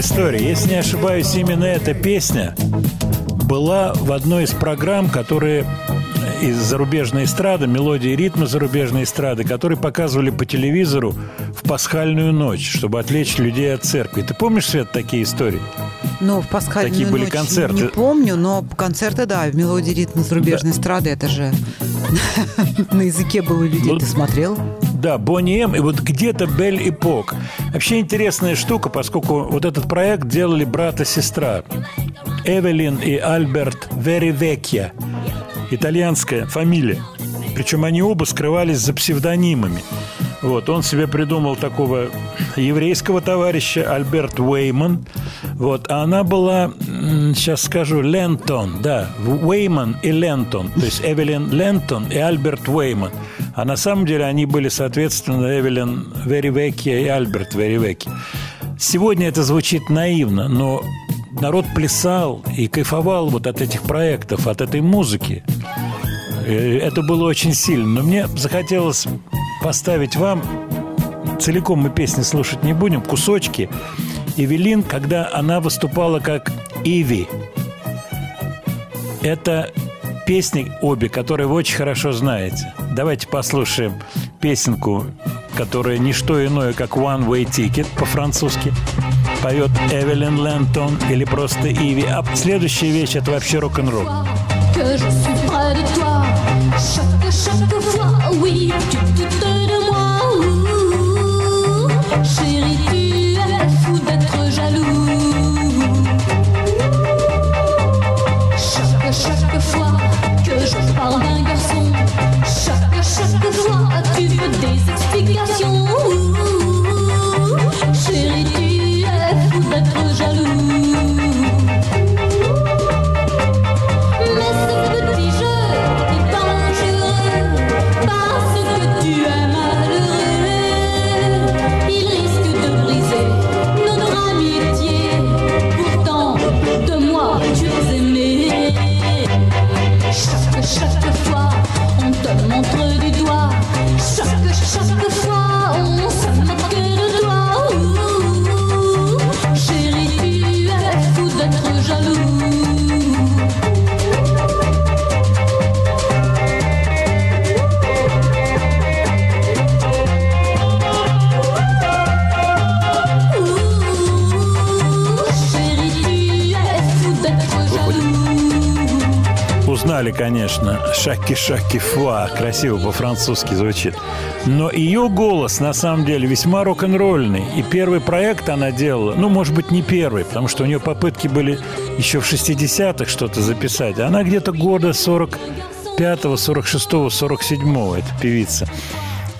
Забавная история. Если не ошибаюсь, именно эта песня была в одной из программ, которые из зарубежной эстрады, мелодии и ритмы зарубежной эстрады, которые показывали по телевизору в пасхальную ночь, чтобы отвлечь людей от церкви. Ты помнишь, Свет, такие истории? Ну, в пасхальную Такие были ночь концерты. не помню, но концерты, да, в мелодии ритма зарубежной эстрады, это же на языке было людей. Ты смотрел? Да, Бонни М. И вот где-то Бель и Пок. Вообще интересная штука, поскольку вот этот проект делали брат и сестра. Эвелин и Альберт Веривекья. Итальянская фамилия. Причем они оба скрывались за псевдонимами. Вот, он себе придумал такого еврейского товарища Альберт Уэйман. Вот, а она была, сейчас скажу, Лентон, да, Уэйман и Лентон. То есть Эвелин Лентон и Альберт Уэйман. А на самом деле они были, соответственно, Эвелин Веривекия и Альберт Веривекия. Сегодня это звучит наивно, но народ плясал и кайфовал вот от этих проектов, от этой музыки. Э, Это было очень сильно. Но мне захотелось поставить вам целиком мы песни слушать не будем, кусочки. Эвелин, когда она выступала как Иви. Это песни обе, которые вы очень хорошо знаете. Давайте послушаем песенку, которая не что иное, как One Way Ticket по-французски. Поет Эвелин Лентон или просто Иви. А следующая вещь – это вообще рок-н-ролл. Узнали, конечно, «Шаки-шаки фуа», красиво по-французски звучит. Но ее голос, на самом деле, весьма рок-н-ролльный. И первый проект она делала, ну, может быть, не первый, потому что у нее попытки были еще в 60-х что-то записать. Она где-то года 45-го, 46-го, 47-го, эта певица.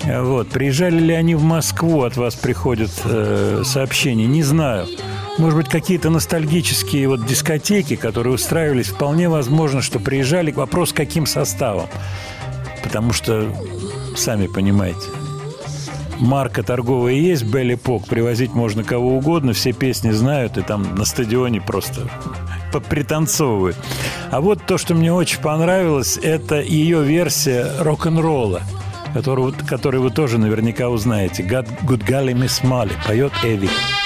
Вот. Приезжали ли они в Москву, от вас приходят э, сообщения, не знаю. Может быть, какие-то ностальгические вот дискотеки, которые устраивались, вполне возможно, что приезжали. Вопрос, каким составом. Потому что, сами понимаете, марка торговая есть, Белли Пок, привозить можно кого угодно, все песни знают, и там на стадионе просто пританцовывают. А вот то, что мне очень понравилось, это ее версия рок-н-ролла, которую, которую вы тоже наверняка узнаете. God, Good Golly Miss Molly поет Эви. Good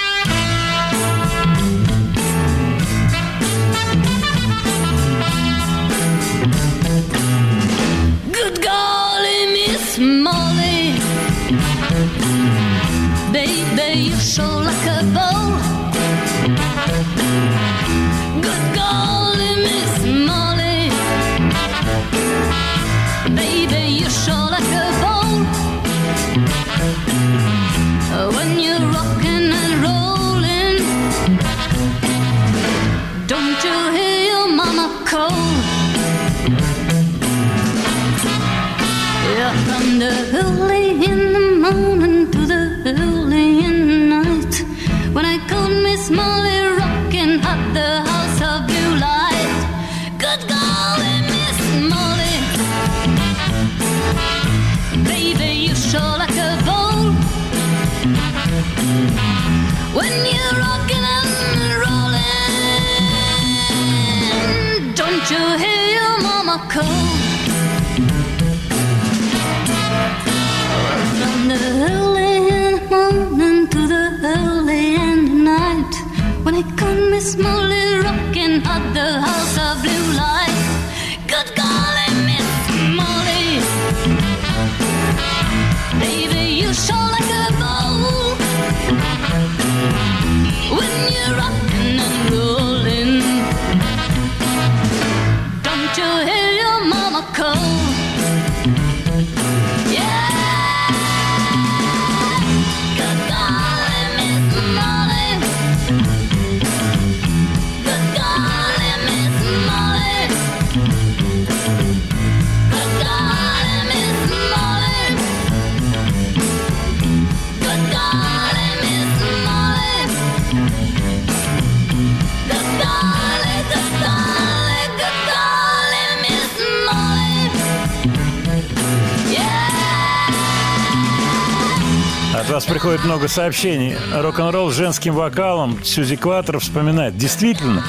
много сообщений. Рок-н-ролл с женским вокалом. Сьюзи Кватер вспоминает. Действительно,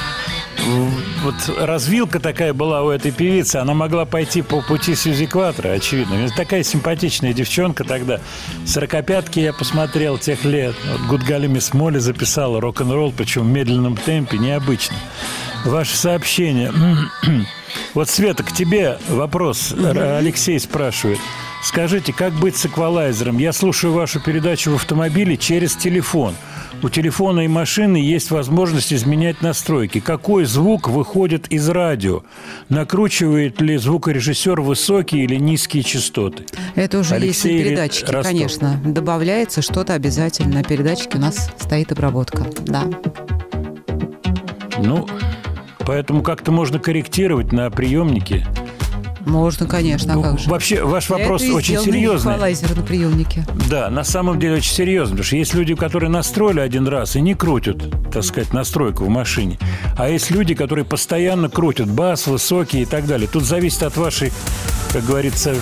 вот развилка такая была у этой певицы. Она могла пойти по пути Сьюзи Кватера, очевидно. Такая симпатичная девчонка тогда. Сорокопятки я посмотрел тех лет. Вот Гудгали Мисс Молли записала рок-н-ролл, причем в медленном темпе, необычно. Ваше сообщение. Вот, Света, к тебе вопрос. Алексей спрашивает. Скажите, как быть с эквалайзером? Я слушаю вашу передачу в автомобиле через телефон. У телефона и машины есть возможность изменять настройки. Какой звук выходит из радио? Накручивает ли звукорежиссер высокие или низкие частоты? Это уже Алексей есть на Ре- передатчике, Ростов. конечно. Добавляется что-то обязательно. На передатчике у нас стоит обработка. Да. Ну, поэтому как-то можно корректировать на приемнике. Можно, конечно, а как же. Ну, Вообще, ваш Для вопрос очень серьезный. эквалайзеры на приемнике. Да, на самом деле очень серьезно, потому что есть люди, которые настроили один раз и не крутят, так сказать, настройку в машине. А есть люди, которые постоянно крутят бас, высокий и так далее. Тут зависит от вашей, как говорится,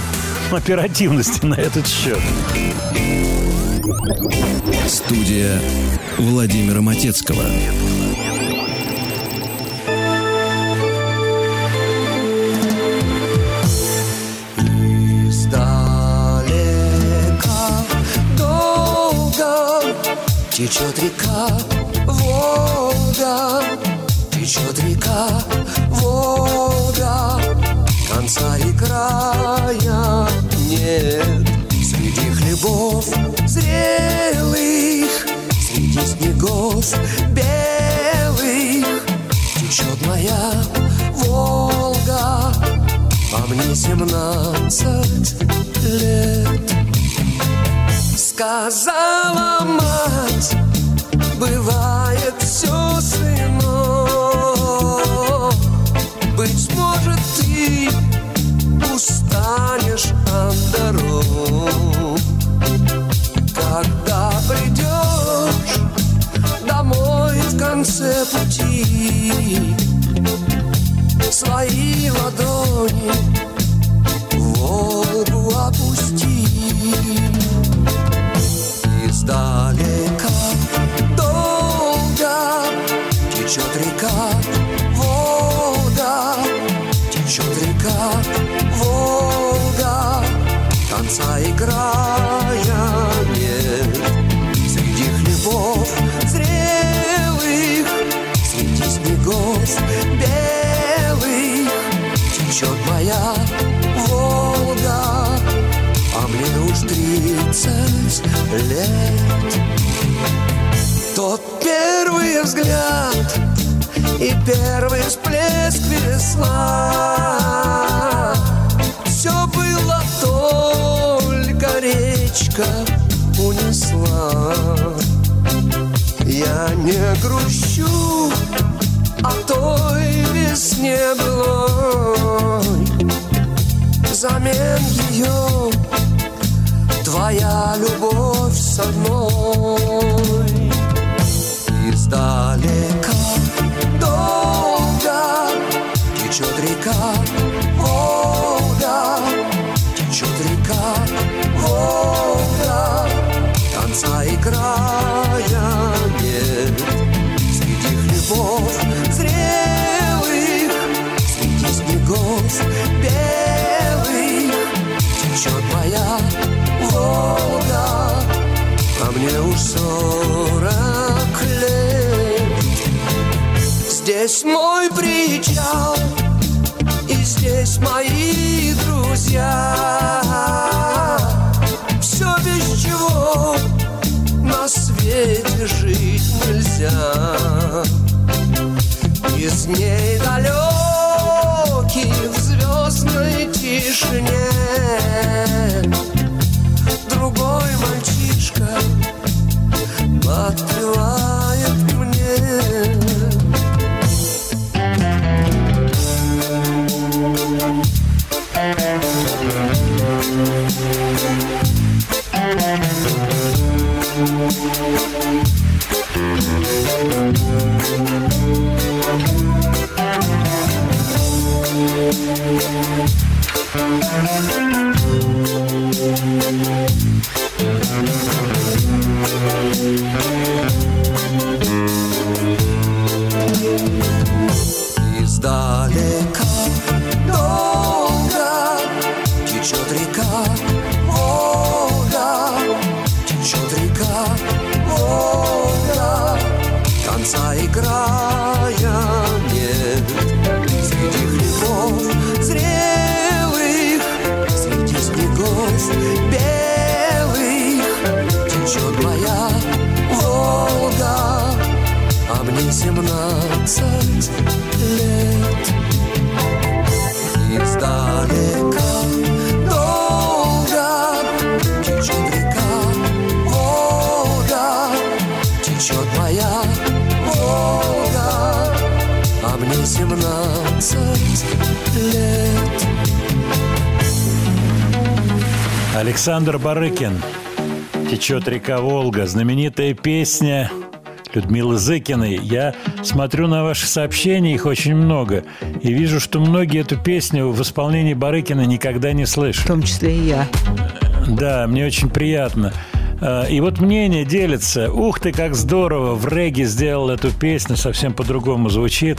оперативности на этот счет. Студия Владимира Матецкого. Течет река Волга, течет река Волга, конца и края нет. Среди хлебов зрелых, среди снегов белых течет моя Волга, а мне семнадцать лет. Сказала мать, бывает все с со мной Издалека долго течет река Волга, течет река Волга, конца и друзья. Александр Барыкин. Течет река Волга. Знаменитая песня Людмилы Зыкиной. Я смотрю на ваши сообщения, их очень много, и вижу, что многие эту песню в исполнении Барыкина никогда не слышали. В том числе и я. Да, мне очень приятно. А, И вот мнение делится. Ух ты, как здорово! В регге сделал эту песню, совсем по-другому звучит.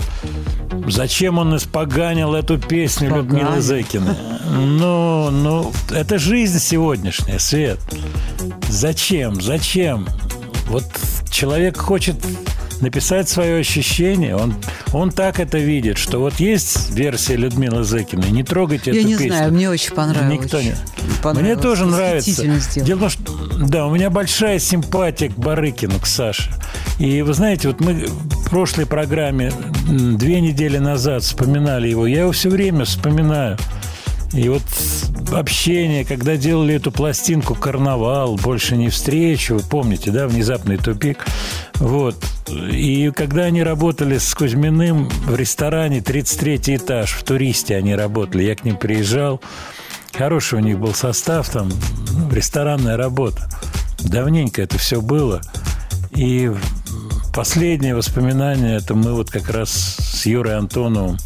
Зачем он испоганил эту песню Людмилы. Зыкиной? Ну, ну, это жизнь сегодняшняя, Свет. Зачем? Зачем? Вот человек хочет написать свое ощущение, он, он так это видит, что вот есть версия Людмилы Зыкиной, не трогайте Я эту не песню. знаю, мне очень понравилось. Никто не... Понравилось. Мне тоже нравится. Дело в том, что да, у меня большая симпатия к Барыкину, к Саше. И вы знаете, вот мы в прошлой программе две недели назад вспоминали его. Я его все время вспоминаю. И вот общение, когда делали эту пластинку «Карнавал», «Больше не встречу», помните, да, «Внезапный тупик», вот. И когда они работали с Кузьминым в ресторане «33 этаж», в «Туристе» они работали, я к ним приезжал, хороший у них был состав, там, ну, ресторанная работа. Давненько это все было. И последнее воспоминание, это мы вот как раз с Юрой Антоновым,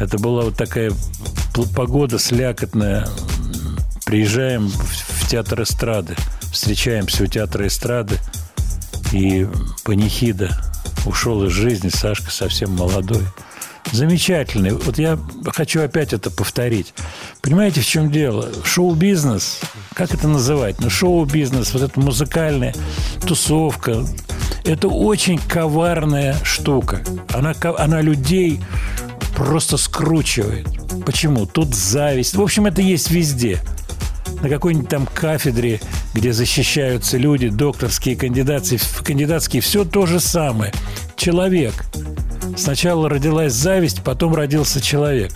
это была вот такая погода слякотная. Приезжаем в, театр эстрады, встречаемся у театра эстрады, и панихида ушел из жизни, Сашка совсем молодой. Замечательный. Вот я хочу опять это повторить. Понимаете, в чем дело? Шоу-бизнес, как это называть? Ну, шоу-бизнес, вот эта музыкальная тусовка, это очень коварная штука. Она, она людей просто скручивает. Почему? Тут зависть. В общем, это есть везде. На какой-нибудь там кафедре, где защищаются люди, докторские, кандидатские, кандидатские, все то же самое. Человек. Сначала родилась зависть, потом родился человек.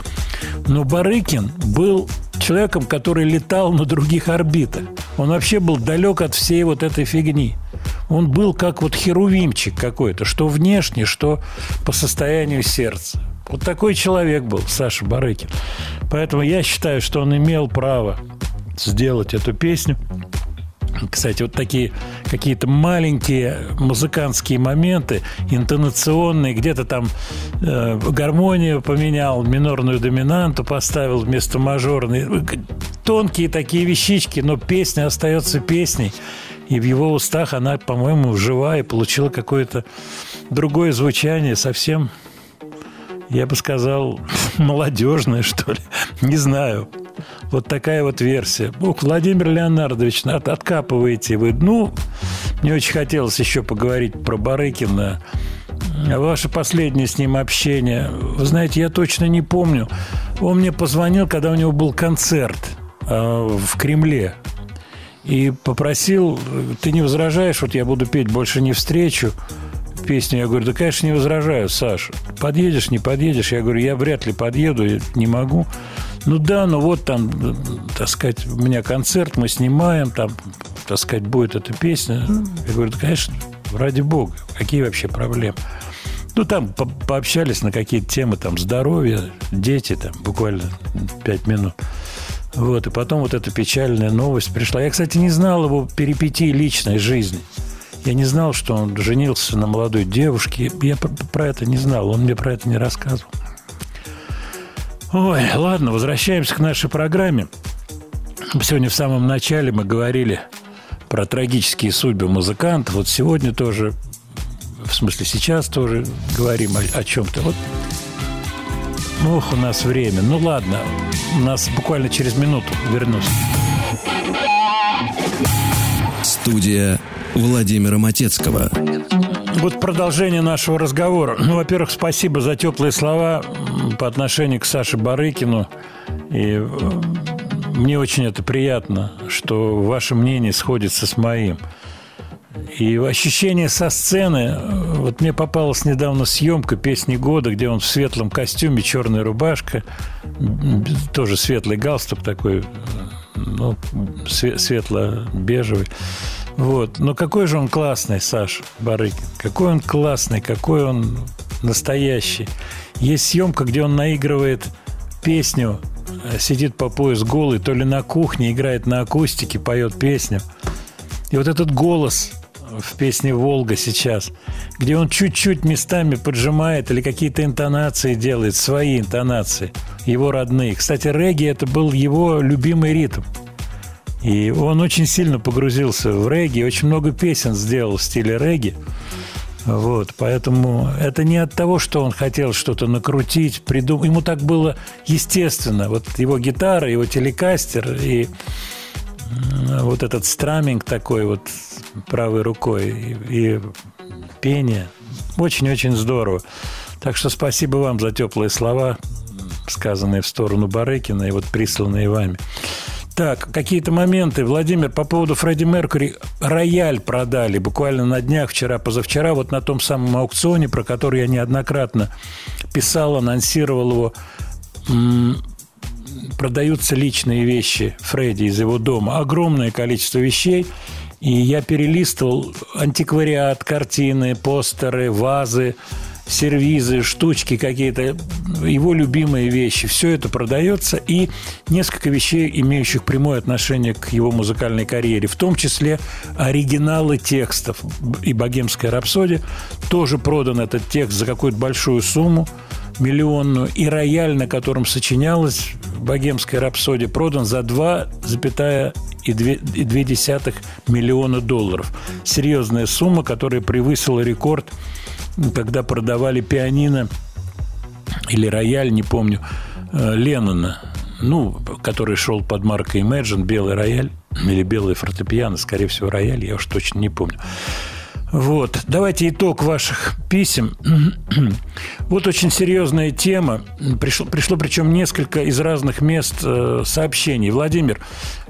Но Барыкин был человеком, который летал на других орбитах. Он вообще был далек от всей вот этой фигни. Он был как вот херувимчик какой-то, что внешне, что по состоянию сердца. Вот такой человек был Саша Барыкин. Поэтому я считаю, что он имел право сделать эту песню. Кстати, вот такие какие-то маленькие музыкантские моменты, интонационные, где-то там э, гармонию поменял, минорную доминанту поставил вместо мажорной. Тонкие такие вещички, но песня остается песней. И в его устах она, по-моему, жива и получила какое-то другое звучание, совсем, я бы сказал, молодежное, что ли. Не знаю. Вот такая вот версия. Ух, Владимир Леонардович, от- откапываете вы. Ну, мне очень хотелось еще поговорить про Барыкина. Ваше последнее с ним общение. Вы знаете, я точно не помню. Он мне позвонил, когда у него был концерт э, в Кремле. И попросил, ты не возражаешь, вот я буду петь «Больше не встречу» песню. Я говорю, да, конечно, не возражаю, Саш. Подъедешь, не подъедешь? Я говорю, я вряд ли подъеду, не могу. Ну да, ну вот там, так сказать, у меня концерт, мы снимаем, там, так сказать, будет эта песня. Я говорю, да, конечно, ради бога, какие вообще проблемы? Ну, там по- пообщались на какие-то темы, там, здоровье, дети, там, буквально пять минут. Вот, и потом вот эта печальная новость пришла. Я, кстати, не знал его перипетий личной жизни. Я не знал, что он женился на молодой девушке. Я про, это не знал, он мне про это не рассказывал. Ой, ладно, возвращаемся к нашей программе. Сегодня в самом начале мы говорили про трагические судьбы музыкантов. Вот сегодня тоже, в смысле сейчас тоже говорим о, о чем-то. Вот Ох, у нас время. Ну ладно, у нас буквально через минуту вернусь. Студия Владимира Матецкого. Вот продолжение нашего разговора. Ну, во-первых, спасибо за теплые слова по отношению к Саше Барыкину. И э, мне очень это приятно, что ваше мнение сходится с моим. И ощущение со сцены, э, вот мне попалась недавно съемка песни года, где он в светлом костюме, черная рубашка, тоже светлый галстук такой, э, ну, све- светло-бежевый. Вот. Но какой же он классный, Саша Барыкин. Какой он классный, какой он настоящий. Есть съемка, где он наигрывает песню, э, сидит по пояс голый, то ли на кухне, играет на акустике, поет песню. И вот этот голос в песне «Волга» сейчас, где он чуть-чуть местами поджимает или какие-то интонации делает, свои интонации, его родные. Кстати, регги – это был его любимый ритм. И он очень сильно погрузился в регги, очень много песен сделал в стиле регги. Вот, поэтому это не от того, что он хотел что-то накрутить, придумать. Ему так было естественно. Вот его гитара, его телекастер и вот этот страминг такой вот правой рукой и, и пение. Очень-очень здорово. Так что спасибо вам за теплые слова, сказанные в сторону Барыкина и вот присланные вами. Так, какие-то моменты. Владимир, по поводу Фредди Меркури. Рояль продали буквально на днях, вчера, позавчера, вот на том самом аукционе, про который я неоднократно писал, анонсировал его. Продаются личные вещи Фредди из его дома. Огромное количество вещей. И я перелистывал антиквариат, картины, постеры, вазы, сервизы, штучки какие-то, его любимые вещи. Все это продается. И несколько вещей, имеющих прямое отношение к его музыкальной карьере, в том числе оригиналы текстов. И «Богемская рапсодия» тоже продан этот текст за какую-то большую сумму миллионную, и рояль, на котором сочинялась «Богемская рапсодия», продан за 2,2 миллиона долларов. Серьезная сумма, которая превысила рекорд, когда продавали пианино или рояль, не помню, э, Леннона, ну, который шел под маркой Imagine, белый рояль или белый фортепиано, скорее всего, рояль, я уж точно не помню. Вот, давайте итог ваших писем. Вот очень серьезная тема. Пришло, пришло причем несколько из разных мест э, сообщений. Владимир,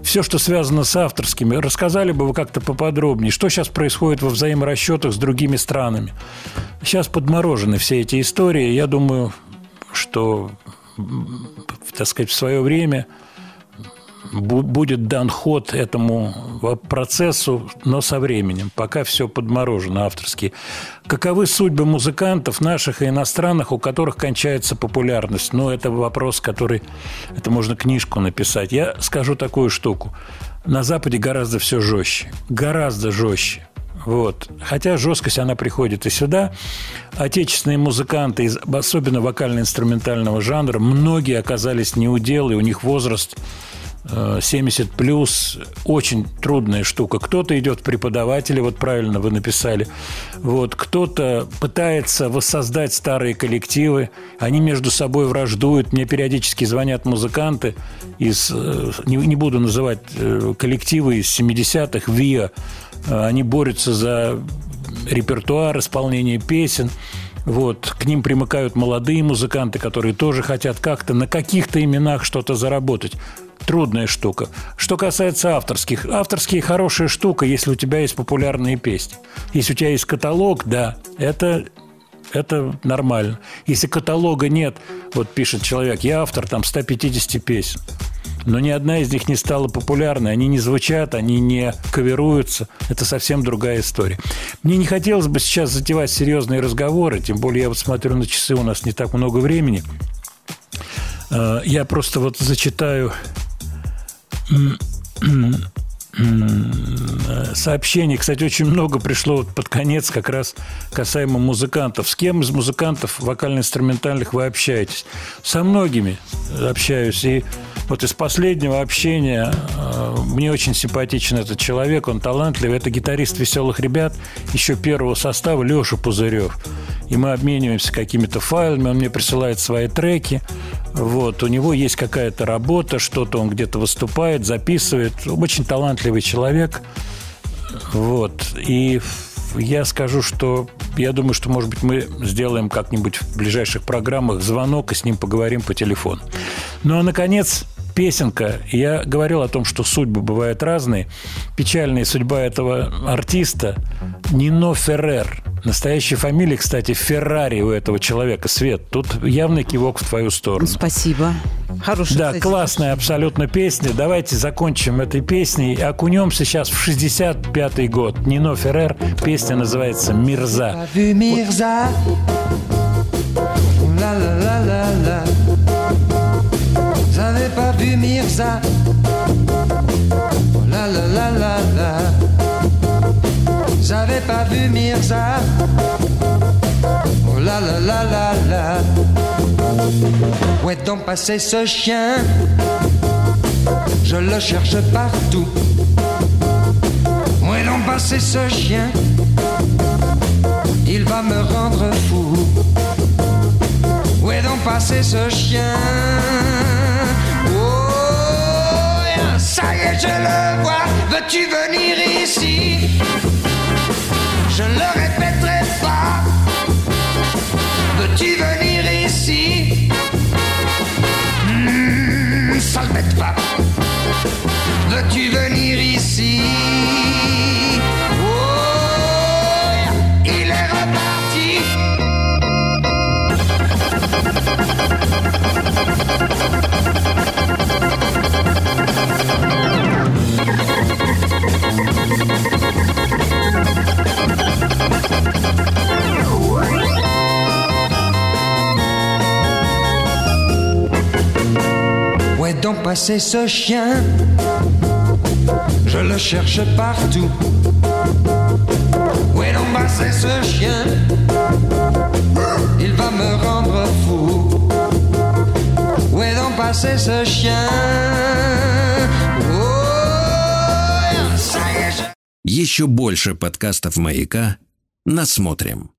все, что связано с авторскими, рассказали бы вы как-то поподробнее, что сейчас происходит во взаиморасчетах с другими странами? Сейчас подморожены все эти истории. Я думаю, что, так сказать, в свое время будет дан ход этому процессу, но со временем. Пока все подморожено авторски. Каковы судьбы музыкантов наших и иностранных, у которых кончается популярность? Ну, это вопрос, который... Это можно книжку написать. Я скажу такую штуку. На Западе гораздо все жестче. Гораздо жестче. Вот. Хотя жесткость, она приходит и сюда. Отечественные музыканты, особенно вокально-инструментального жанра, многие оказались неуделы, у них возраст 70 плюс, очень трудная штука. Кто-то идет в преподаватели, вот правильно вы написали. Вот, кто-то пытается воссоздать старые коллективы, они между собой враждуют. Мне периодически звонят музыканты из, э, не, не буду называть э, коллективы из 70-х, ВИА, Э, они борются за репертуар, исполнение песен. Вот, к ним примыкают молодые музыканты, которые тоже хотят как-то на каких-то именах что-то заработать. Трудная штука. Что касается авторских. Авторские хорошая штука, если у тебя есть популярные песни. Если у тебя есть каталог, да, это это нормально. Если каталога нет, вот пишет человек, я автор там 150 песен, но ни одна из них не стала популярной, они не звучат, они не каверуются, это совсем другая история. Мне не хотелось бы сейчас затевать серьезные разговоры, тем более я вот смотрю на часы, у нас не так много времени. Э, Я просто вот зачитаю сообщений. Кстати, очень много пришло под конец как раз касаемо музыкантов. С кем из музыкантов вокально-инструментальных вы общаетесь? Со многими общаюсь. И вот из последнего общения э, мне очень симпатичен этот человек, он талантливый. Это гитарист «Веселых ребят» еще первого состава Леша Пузырев. И мы обмениваемся какими-то файлами, он мне присылает свои треки. Вот, у него есть какая-то работа, что-то он где-то выступает, записывает. Очень талантливый человек. Вот. И я скажу, что я думаю, что, может быть, мы сделаем как-нибудь в ближайших программах звонок и с ним поговорим по телефону. Ну, а, наконец, песенка. Я говорил о том, что судьбы бывают разные. Печальная судьба этого артиста Нино Феррер. Настоящая фамилия, кстати, Феррари у этого человека. Свет, тут явный кивок в твою сторону. Спасибо. Хорошая, Да, кстати, классная абсолютно песня. Давайте закончим этой песней и окунемся сейчас в 65-й год. Нино Феррер, песня называется «Мирза». La la la la la. Mirza. Oh La la. J'avais pas vu Mirza. Oh la la la la la. Où est donc passé ce chien? Je le cherche partout. Où est donc passé ce chien? Il va me rendre fou. Où est donc passé ce chien? Ça y est, je le vois. Veux-tu venir ici? Je ne le répéterai pas. Veux-tu venir ici? Hmm, Sale bête pas. Veux-tu venir ici? donc passé ce chien Je le cherche partout. Où est donc passé ce chien Il va me rendre fou. Où est donc passé ce chien Oh, ça y est, je- Еще больше подкастов «Маяка» насмотрим.